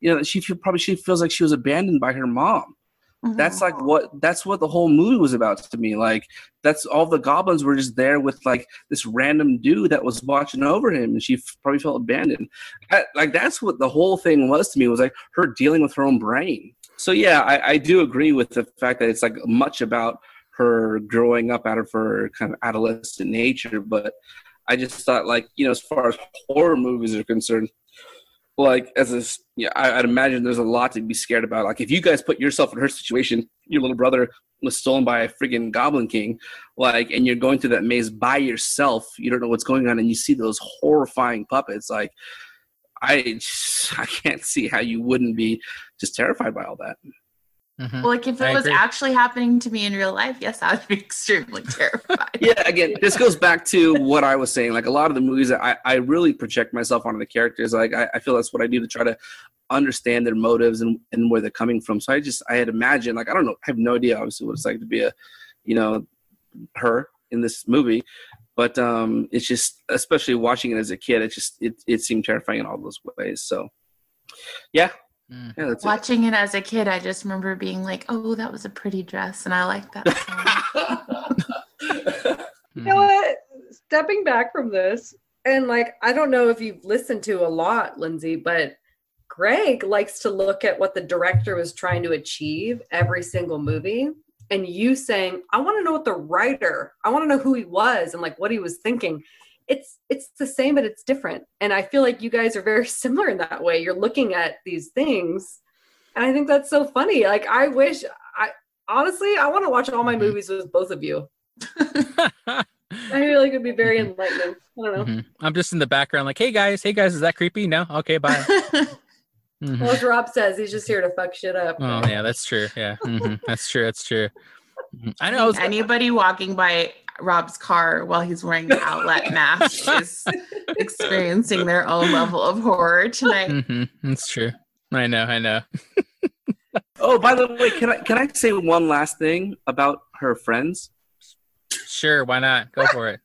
you know she feel, probably she feels like she was abandoned by her mom. That's like oh. what that's what the whole movie was about to me. Like that's all the goblins were just there with like this random dude that was watching over him, and she f- probably felt abandoned. Like that's what the whole thing was to me was like her dealing with her own brain. So yeah, I, I do agree with the fact that it's like much about her growing up out of her kind of adolescent nature. But I just thought like you know as far as horror movies are concerned, like as a yeah, I, I'd imagine there's a lot to be scared about. Like if you guys put yourself in her situation, your little brother was stolen by a friggin' Goblin King, like, and you're going through that maze by yourself. You don't know what's going on, and you see those horrifying puppets. Like, I I can't see how you wouldn't be just terrified by all that. Mhm. Well, like if it I was agree. actually happening to me in real life, yes, I would be extremely terrified. yeah again this goes back to what i was saying like a lot of the movies that i, I really project myself onto the characters like I, I feel that's what i do to try to understand their motives and, and where they're coming from so i just i had imagined like i don't know i have no idea obviously what it's like to be a you know her in this movie but um it's just especially watching it as a kid it just it, it seemed terrifying in all those ways so yeah Mm. yeah that's it. Watching it as a kid, I just remember being like, "Oh, that was a pretty dress," and I like that. You know what? Stepping back from this, and like, I don't know if you've listened to a lot, Lindsay, but Greg likes to look at what the director was trying to achieve every single movie. And you saying, I want to know what the writer, I want to know who he was and like what he was thinking. It's it's the same, but it's different. And I feel like you guys are very similar in that way. You're looking at these things. And I think that's so funny. Like I wish I honestly I want to watch all my Mhm. movies with both of you. I feel like it'd be very Mhm. enlightening. I don't know. Mhm. I'm just in the background, like, hey guys, hey guys, is that creepy? No, okay, bye. Mhm. Well, as Rob says, he's just here to fuck shit up. Oh yeah, that's true. Yeah, hmm that's true. That's true. I know. I was, Anybody walking by Rob's car while he's wearing the outlet mask is experiencing their own level of horror tonight. Mhm, That's true. I know. I know. oh by the way can i can i say one last thing about her friends Sure. Why not? Go for it.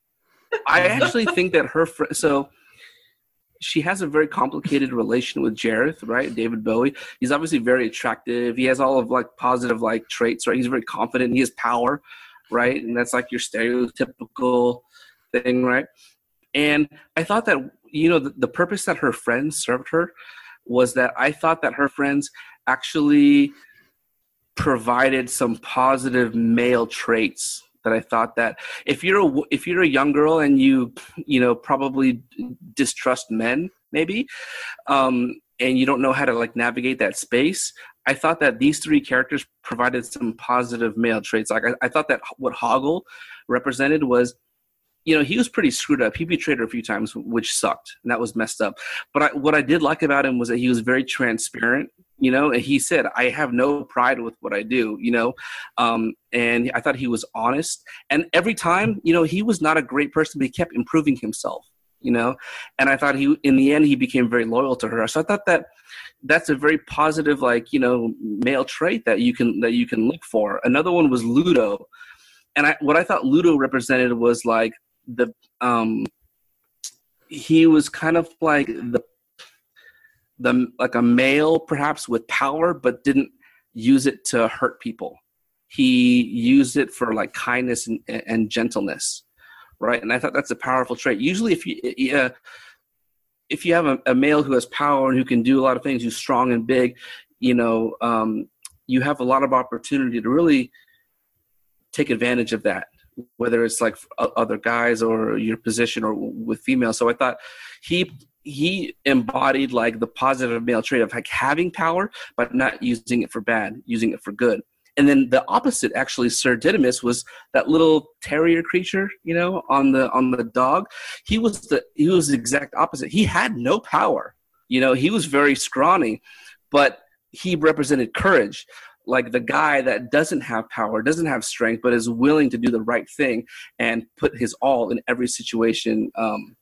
I actually think that her fr- so she has a very complicated relation with Jareth, right? David Bowie. He's obviously very attractive. He has all of like positive like traits, right? He's very confident. He has power, right? And that's like your stereotypical thing, right? And I thought that you know the, the purpose that her friends served her was that I thought that her friends actually provided some positive male traits that I thought that if you're a, if you're a young girl and you you know probably distrust men maybe um, and you don't know how to like navigate that space i thought that these three characters provided some positive male traits. Like i, I thought that what hoggle represented was you know he was pretty screwed up. He betrayed her a few times which sucked and that was messed up. But I, what i did like about him was that he was very transparent you know and he said i have no pride with what i do you know? Um, and i thought he was honest. And every time you know he was not a great person but he kept improving himself you know? And i thought he in the end he became very loyal to her. So i thought that that's a very positive like you know male trait that you can that you can look for. Another one was ludo. And i what i thought ludo represented was like the um he was kind of like the the like a male perhaps with power but didn't use it to hurt people. He used it for like kindness and, and gentleness right? And i thought that's a powerful trait. Usually if you uh, if you have a, a, male who has power and who can do a lot of things who's strong and big you know um, you have a lot of opportunity to really take advantage of that whether it's like other guys or your position or with females. So i thought he he embodied like the positive male trait of like having power but not using it for bad using it for good and then the opposite actually sir didymus was that little terrier creature you know on the on the dog. He was the he was the exact opposite. He had no power you know he was very scrawny but he represented courage. Like the guy that doesn't have power doesn't have strength but is willing to do the right thing and put his all in every situation um,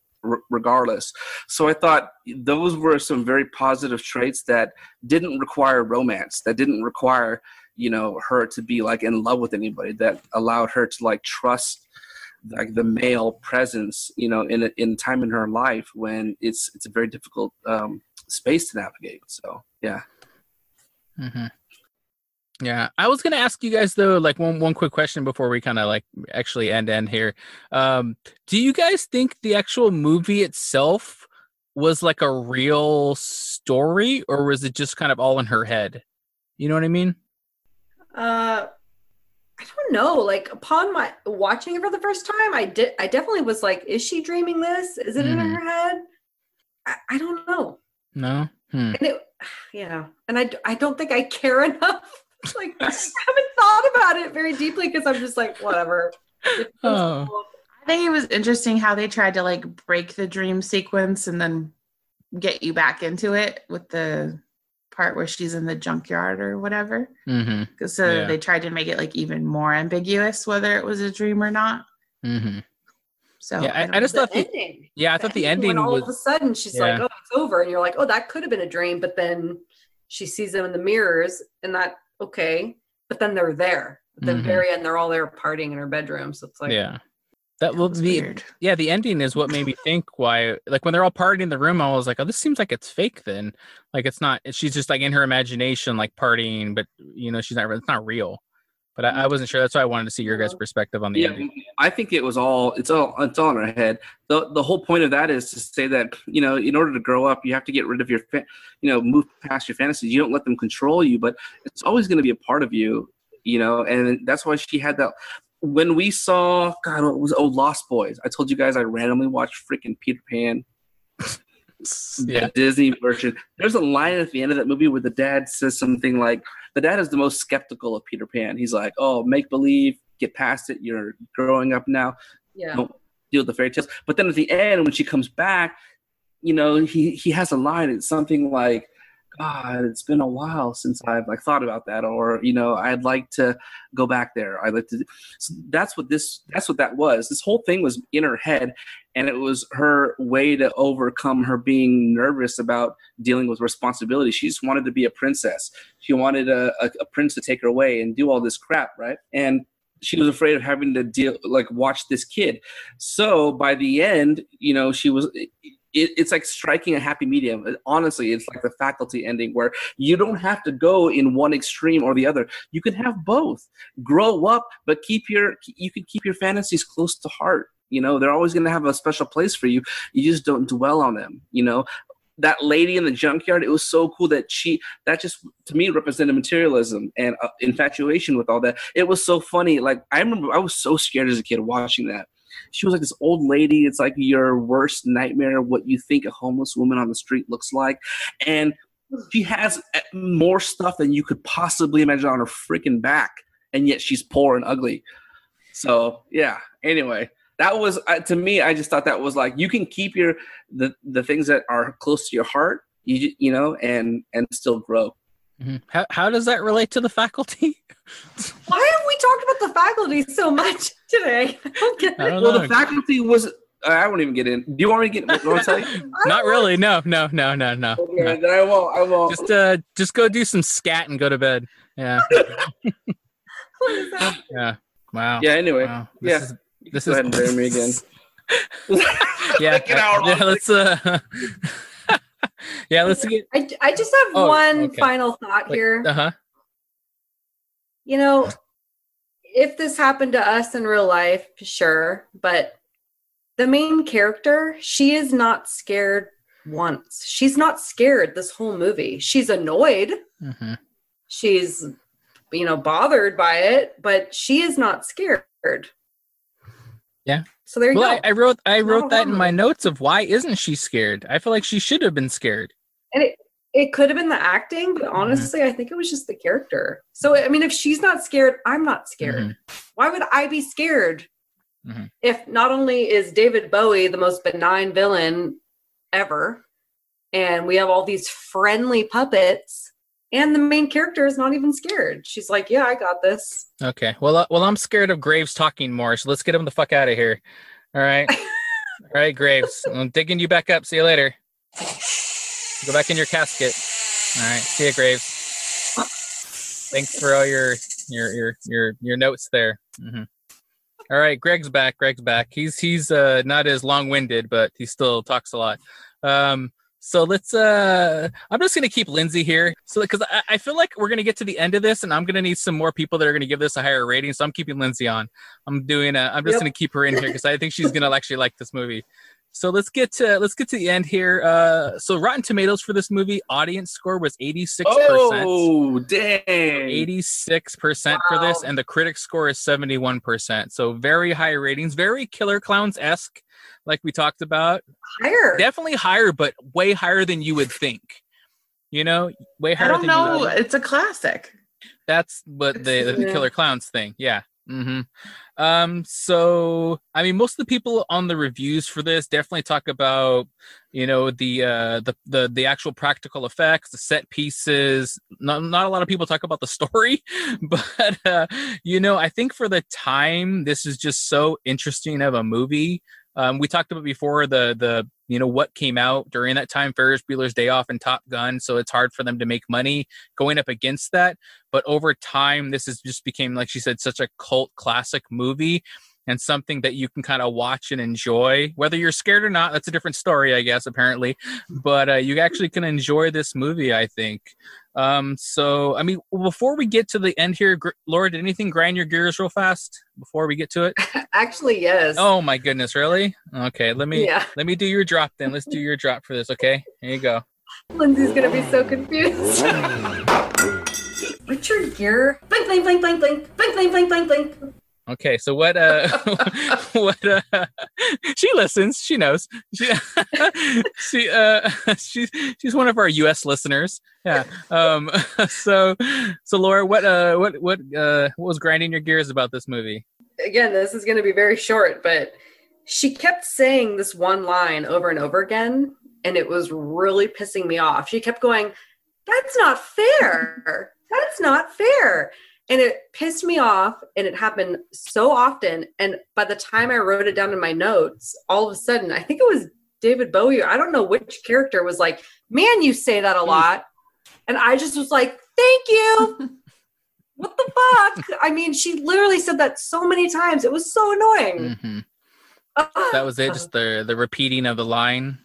regardless. So I thought those were some very positive traits that didn't require romance, that didn't require, you know, her to be like in love with anybody, that allowed her to like trust like the male presence, you know, in a, in time in her life when it's it's a very difficult um, space to navigate. So yeah. Mm-hmm. Yeah, I was gonna ask you guys though, like one one quick question before we kind of like actually end end here. Um, do you guys think the actual movie itself was like a real story, or was it just kind of all in her head? You know what I mean? Uh, I don't know. Like upon my watching it for the first time, I did. I definitely was like, "Is she dreaming this? Is it mm. in her head?" I, I don't know. No. Hmm. And it, yeah, and I I don't think I care enough like I haven't thought about it very deeply because I'm just like, whatever. Oh. I think it was interesting how they tried to like break the dream sequence and then get you back into it with the part where she's in the junkyard or whatever. Because mm-hmm. so yeah. they tried to make it like even more ambiguous whether it was a dream or not. Mm-hmm. So yeah, I, I, just thought the, ending. Yeah, I thought the ending. all was, of a sudden she's yeah. like, "Oh, it's over," and you're like, "Oh, that could have been a dream," but then she sees them in the mirrors, and that okay, but then they're there. At the mm-hmm. very end, they're all there partying in her bedroom. So it's like, yeah. That will be weird. Yeah, the ending is what made me think why, like when they're all partying in the room, I was like, oh, this seems like it's fake. Then, like it's not. She's just like in her imagination, like partying, but you know, she's not. It's not real. But I, I wasn't sure. That's why I wanted to see your guys' perspective on the yeah, ending. I think it was all. It's all. It's all in her head. the The whole point of that is to say that you know, in order to grow up, you have to get rid of your, fa- you know, move past your fantasies. You don't let them control you, but it's always going to be a part of you. You know, and that's why she had that when we saw God, it was oh Lost Boys. I told you guys I randomly watched freaking Peter Pan. yeah. Disney version. There's a line at the end of that movie where the dad says something like, "The dad is the most skeptical of Peter Pan." He's like, "Oh, make believe, get past it. You're growing up now. Yeah. Don't deal with the fairy tales." But then at the end, when she comes back, you know, he he has a line. It's something like, God, it's been a while since I've like thought about that, or you know, I'd like to go back there. I'd like to. So that's what this. That's what that was. This whole thing was in her head, and it was her way to overcome her being nervous about dealing with responsibility. She just wanted to be a princess. She wanted a, a, a prince to take her away and do all this crap, right? And she was afraid of having to deal like watch this kid so by the end you know she was it, it's like striking a happy medium. Honestly, it's like the faculty ending where you don't have to go in one extreme or the other. You can have both. Grow up, but keep your you can keep your fantasies close to heart. You know, they're always going to have a special place for you. You just don't dwell on them. You know, that lady in the junkyard it was so cool that she that just to me represented materialism and uh, infatuation with all that it was so funny like i remember i was so scared as a kid watching that she was like this old lady. It's like your worst nightmare, what you think a homeless woman on the street looks like. And she has eh, more stuff than you could possibly imagine on her freaking back. And yet she's poor and ugly. So, yeah. Anyway, that was uh, to me i just thought that was like you can keep your the the things that are close to your heart you you know and and still grow Mhm. How how does that relate to the faculty? Why have we talked about the faculty so much today? I don't get it. Well, know. the faculty was. I won't even get in. Do you want me to get? Want to tell you? Not really. No, no, no, no, no. Okay, no. then I won't. I won't. Just uh, just go do some scat and go to bed. Yeah, What is that? yeah. Wow. yeah. Anyway, Wow. This yeah. is- this go is ahead and bury me again. yeah. Get out, yeah, let's uh. yeah, let's get. I, I just have Oh, one okay. final thought here. Uh huh. you know, if this happened to us in real life, sure, but the main character, she is not scared once. She's not scared this whole movie. She's annoyed. hmm She's, you know, bothered by it, but she is not scared. Yeah. So there you Well, go. I wrote I wrote that in my notes of why isn't she scared? I feel like she should have been scared. and it, it could have been the acting, but honestly, I think it was just the character. So, I mean, if she's not scared, I'm not scared. Mhm. Why would I be scared? Mhm. If not only is David Bowie the most benign villain ever, and we have all these friendly puppets, and the main character is not even scared. She's like, Yeah, I got this. Okay. Well, uh, well, I'm scared of Graves talking more, so let's get him the fuck out of here. All right. All right, Graves. I'm digging you back up. See you later. Go back in your casket. All right. See you, Graves. Thanks for all your your your your your notes there. hmm All right, Greg's back. Greg's back. He's he's uh not as long winded, but he still talks a lot. Um, so let's uh I'm just gonna keep Lindsay here. So because I, I feel like we're gonna get to the end of this and I'm gonna need some more people that are gonna give this a higher rating. So I'm keeping Lindsay on. I'm doing a I'm just Yep. gonna keep her in here because I think she's gonna actually like this movie. So let's get to let's get to the end here. Uh so Rotten Tomatoes for this movie, audience score was 86%. Oh, dang. 86% for this, and the critic score is 71%. So very high ratings, very Killer Clowns esque, like we talked about. Higher. Definitely higher, but way higher than you would think. You know, way higher. I don't than know. you would. It's a classic. That's what the, the Killer Clowns thing. Yeah. hmm Um. So, I mean, most of the people on the reviews for this definitely talk about, you know, the uh, the the the actual practical effects, the set pieces. Not not a lot of people talk about the story, but uh, you know, I think for the time, this is just so interesting of a movie. Um, we talked about before the the you know what came out during that time, Ferris Bueller's Day Off and Top Gun, so it's hard for them to make money going up against that. But over time this has just became like she said such a cult classic movie and something that you can kind of watch and enjoy whether you're scared or not that's a different story i guess apparently but uh, you actually can enjoy this movie i think um so i mean before we get to the end here Gr- laura did anything grind your gears real fast before we get to it Actually, yes. oh my goodness really okay let me yeah. let me do your drop then let's do your drop for this okay here you go Lindsay's gonna be so confused. Richard Gere. Blink, blink, blink, blink, blink, blink, blink, blink, blink, blink. Okay, so what? Uh, what? Uh, she listens. She knows. She, she, uh, she's she's one of our U.S. listeners. Yeah. Um. So, so Laura, what? Uh. What? What? Uh. What was grinding your gears about this movie? Again, this is gonna be very short, but she kept saying this one line over and over again, and it was really pissing me off. She kept going, "That's not fair. That's not fair." And it pissed me off, and it happened so often. And by the time I wrote it down in my notes, all of a sudden, I think it was David Bowie. I don't know which character was like, "Man, you say that a lot," and I just was like, "Thank you." what the fuck? I mean, she literally said that so many times. It was so annoying. hmm That was it. Just the the repeating of the line.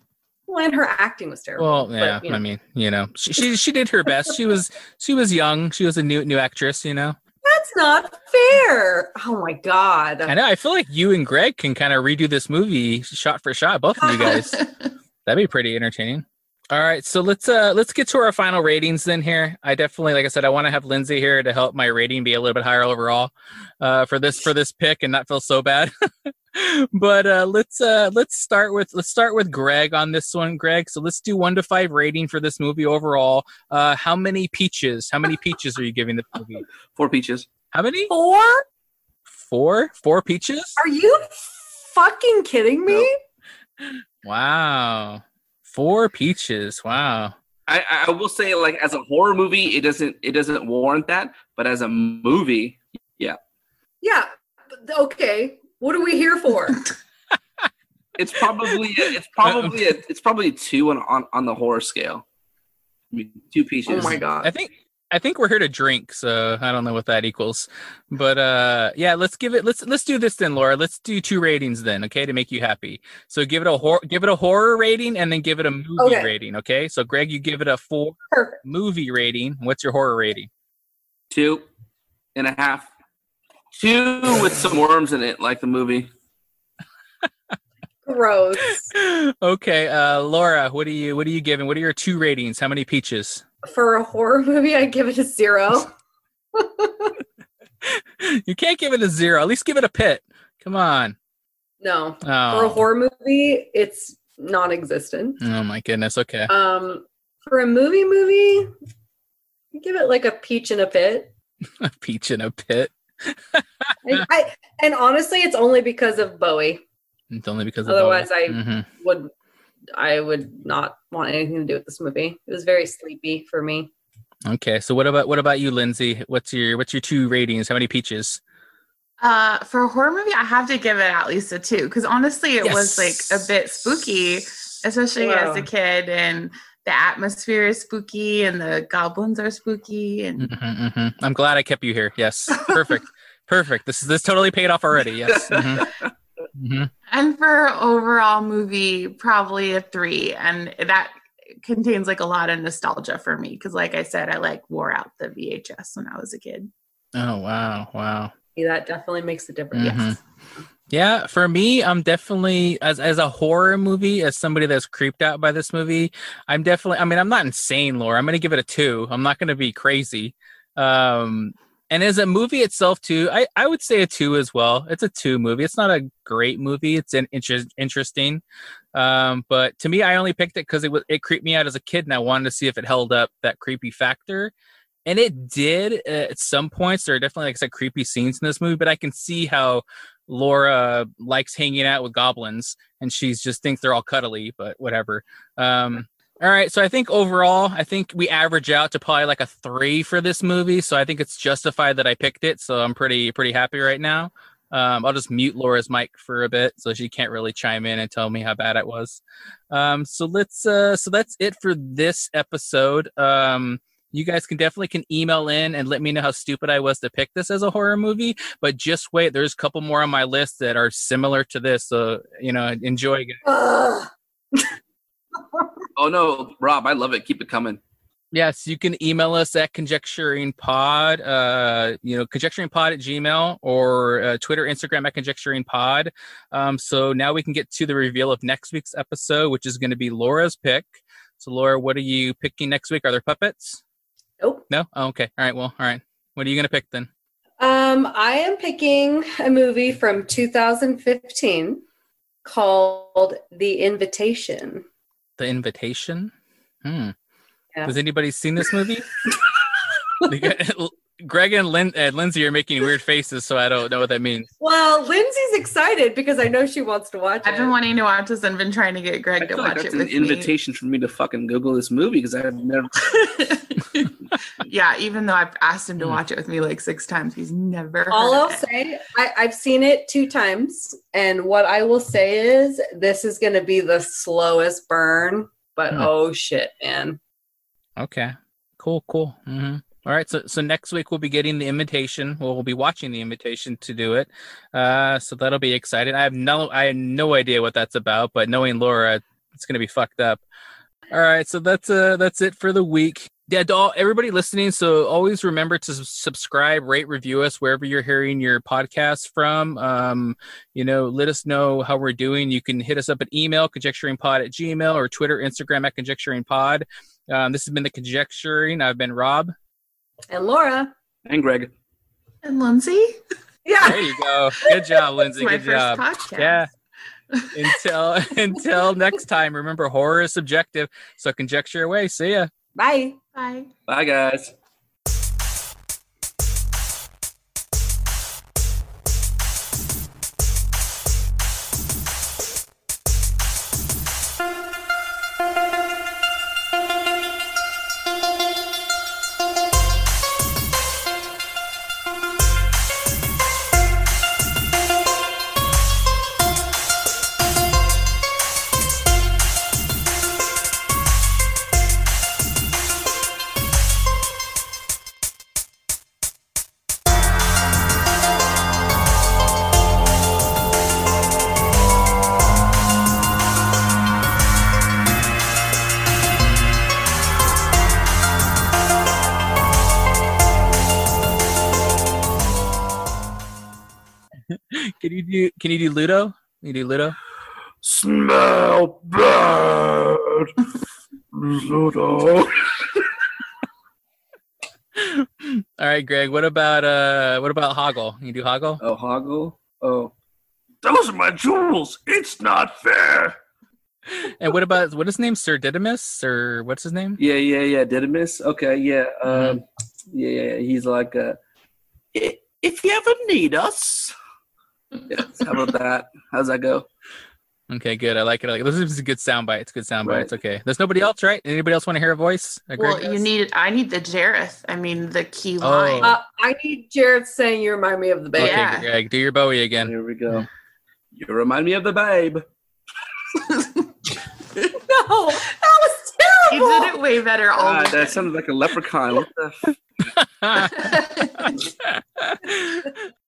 Well, and her acting was terrible. Well, but, yeah. you know. I mean, you know, she, she she did her best. She was she was young. She was a new new actress. You know. that's not fair. Oh my god. I know. I feel like you and Greg can kind of redo this movie shot for shot. Both of you guys. That'd be pretty entertaining. All right, so let's uh let's get to our final ratings then here. I definitely like I said I want to have Lindsay here to help my rating be a little bit higher overall uh for this for this pick and not feel so bad. but uh let's uh let's start with let's start with Greg on this one, Greg. So let's do 1 to 5 rating for this movie overall. Uh how many peaches? How many peaches are you giving the movie? Four peaches. How many? Four? 4? 4 peaches? Are you fucking kidding me? Nope. Wow. Four peaches. Wow. I, I will say, like as a horror movie, it doesn't it doesn't warrant that. But as a movie, Yeah. Yeah. Okay. What are we here for? it's probably it's probably a, it's probably a two on, on on the horror scale. I mean, two pieces. oh my god. I think I think we're here to drink, so I don't know what that equals. But uh yeah, let's give it let's let's do this then, Laura. Let's do two ratings then, okay, to make you happy. So give it a hor- give it a horror rating and then give it a movie Okay. rating, okay? So Greg, you give it a 4 Perfect. movie rating. What's your horror rating? Two and a half. Two with some worms in it, like the movie. Gross. okay, uh Laura, what are you what are you giving? What are your two ratings? How many peaches? For a horror movie, I give it a zero. you can't give it a 0. At least give it a pit. Come on. No. Oh. For a horror movie, it's non-existent. Oh my goodness. Okay. Um, for a movie, movie, give it like a peach in a pit. A peach in a pit. I, I, and honestly, it's only because of Bowie. It's only because of Otherwise, I Mhm. would, I would not want anything to do with this movie. It was very sleepy for me. Okay, so what about what about you, Lindsay? What's your what's your two ratings? How many peaches? Uh, for a horror movie, I have to give it at least a two because honestly, it was like a bit spooky, especially as a kid, and the atmosphere is spooky, and the goblins are spooky, and Mhm, mhm. I'm glad I kept you here. Yes, perfect, perfect. This is this totally paid off already. Yes. Mhm. Mhm. and for overall movie, probably a three, and that contains like a lot of nostalgia for me because, like I said, I like wore out the VHS when I was a kid. Oh wow, wow. Yeah, that definitely makes a difference. Mhm. Yeah, for me, I'm definitely as as a horror movie, as somebody that's creeped out by this movie, I'm definitely. I mean, I'm not insane, Laura. I'm gonna give it a two. I'm not gonna be crazy. Um, and as a movie itself, too, I I would say a two as well. It's a two movie. It's not a great movie. It's an inter- interesting. Um, but to me, I only picked it because it was it creeped me out as a kid, and I wanted to see if it held up that creepy factor. And it did uh, at some points. There are definitely like I said, creepy scenes in this movie, but I can see how Laura likes hanging out with goblins, and she's just thinks they're all cuddly, but whatever. Um, all right, so I think overall, I think we average out to probably like a three for this movie. So I think it's justified that I picked it. So I'm pretty pretty happy right now. Um, I'll just mute Laura's mic for a bit so she can't really chime in and tell me how bad it was. Um, so let's uh, so that's it for this episode. Um, you guys can definitely can email in and let me know how stupid I was to pick this as a horror movie. But just wait, there's a couple more on my list that are similar to this. So you know, enjoy. guys. Ugh. Oh no, Rob, I love it. Keep it coming. Yes, you can email us at conjecturingpod, uh, you know, conjecturingpod at gmail or uh, Twitter, Instagram at conjecturingpod. Um, so now we can get to the reveal of next week's episode, which is going to be Laura's pick. So, Laura, what are you picking next week? Are there puppets? Nope. No? Oh, okay. All right. Well, all right. What are you going to pick then? Um, I am picking a movie from 2015 called The Invitation. The Invitation? Hmm. Yeah. Has anybody seen this movie? Greg and Lin- uh, Lindsay are making weird faces, so I don't know what that means. Well, Lindsay's excited because I know she wants to watch I've it. been wanting to watch this and been trying to get I Greg to feel like watch that's it an with invitation for me to fucking Google this movie because I have never. yeah, even though I've asked him to Hmm. watch it with me like six times, he's never. All heard I'll of it. say, I, I've seen it two times, and what I will say is this is going to be the slowest burn. But Hmm. oh shit, man! Okay. Cool, cool. hmm All right. So, so next week we'll be getting the invitation. Well, we'll be watching the invitation to do it. Uh, so that'll be exciting. I have no, I have no idea what that's about, but knowing Laura, it's gonna be fucked up. All right. So that's uh, that's it for the week. Yeah, to all, everybody listening. So always remember to subscribe, rate, review us wherever you're hearing your podcast from. Um, you know, let us know how we're doing. You can hit us up at email, conjecturingpod at gmail, or Twitter, Instagram at conjecturingpod. Um, this has been the conjecturing. I've been Rob. And Laura, And Greg. And Lindsay, yeah, There you go. Good job, Lindsay. my Good first job. podcast. Yeah. Until until next time. Remember, horror is subjective. So conjecture away. See ya. bye. Bye. Bye, guys. You do? Can you do Ludo? Can you do Ludo? Smell bad. Ludo. All right, Greg. What about uh? What about Hoggle? You do Hoggle? Oh, Hoggle. Oh, those are my jewels. It's not fair. And what about what is his name? Sir Didymus or what's his name? Yeah, yeah, yeah. Didymus. Okay, yeah. Um, Mhm. yeah, yeah. He's like, uh, "I- if you ever need us. Yeah, how about that? How's that go? Okay, good. I like it. I like it. This is a good soundbite. It's a good soundbite. Right. It's okay. There's nobody else, right? Anybody else want to hear a voice? that Greg Well, you does? need. I need the Jareth. I mean, the key Oh. line. Uh, I need Jareth saying you remind me of the babe." Okay, Yeah. Greg, do your Bowie again. Here we go. You remind me of the babe. No, that was terrible. you terrible. did it way better. All God, that sounded like a leprechaun. What the f- All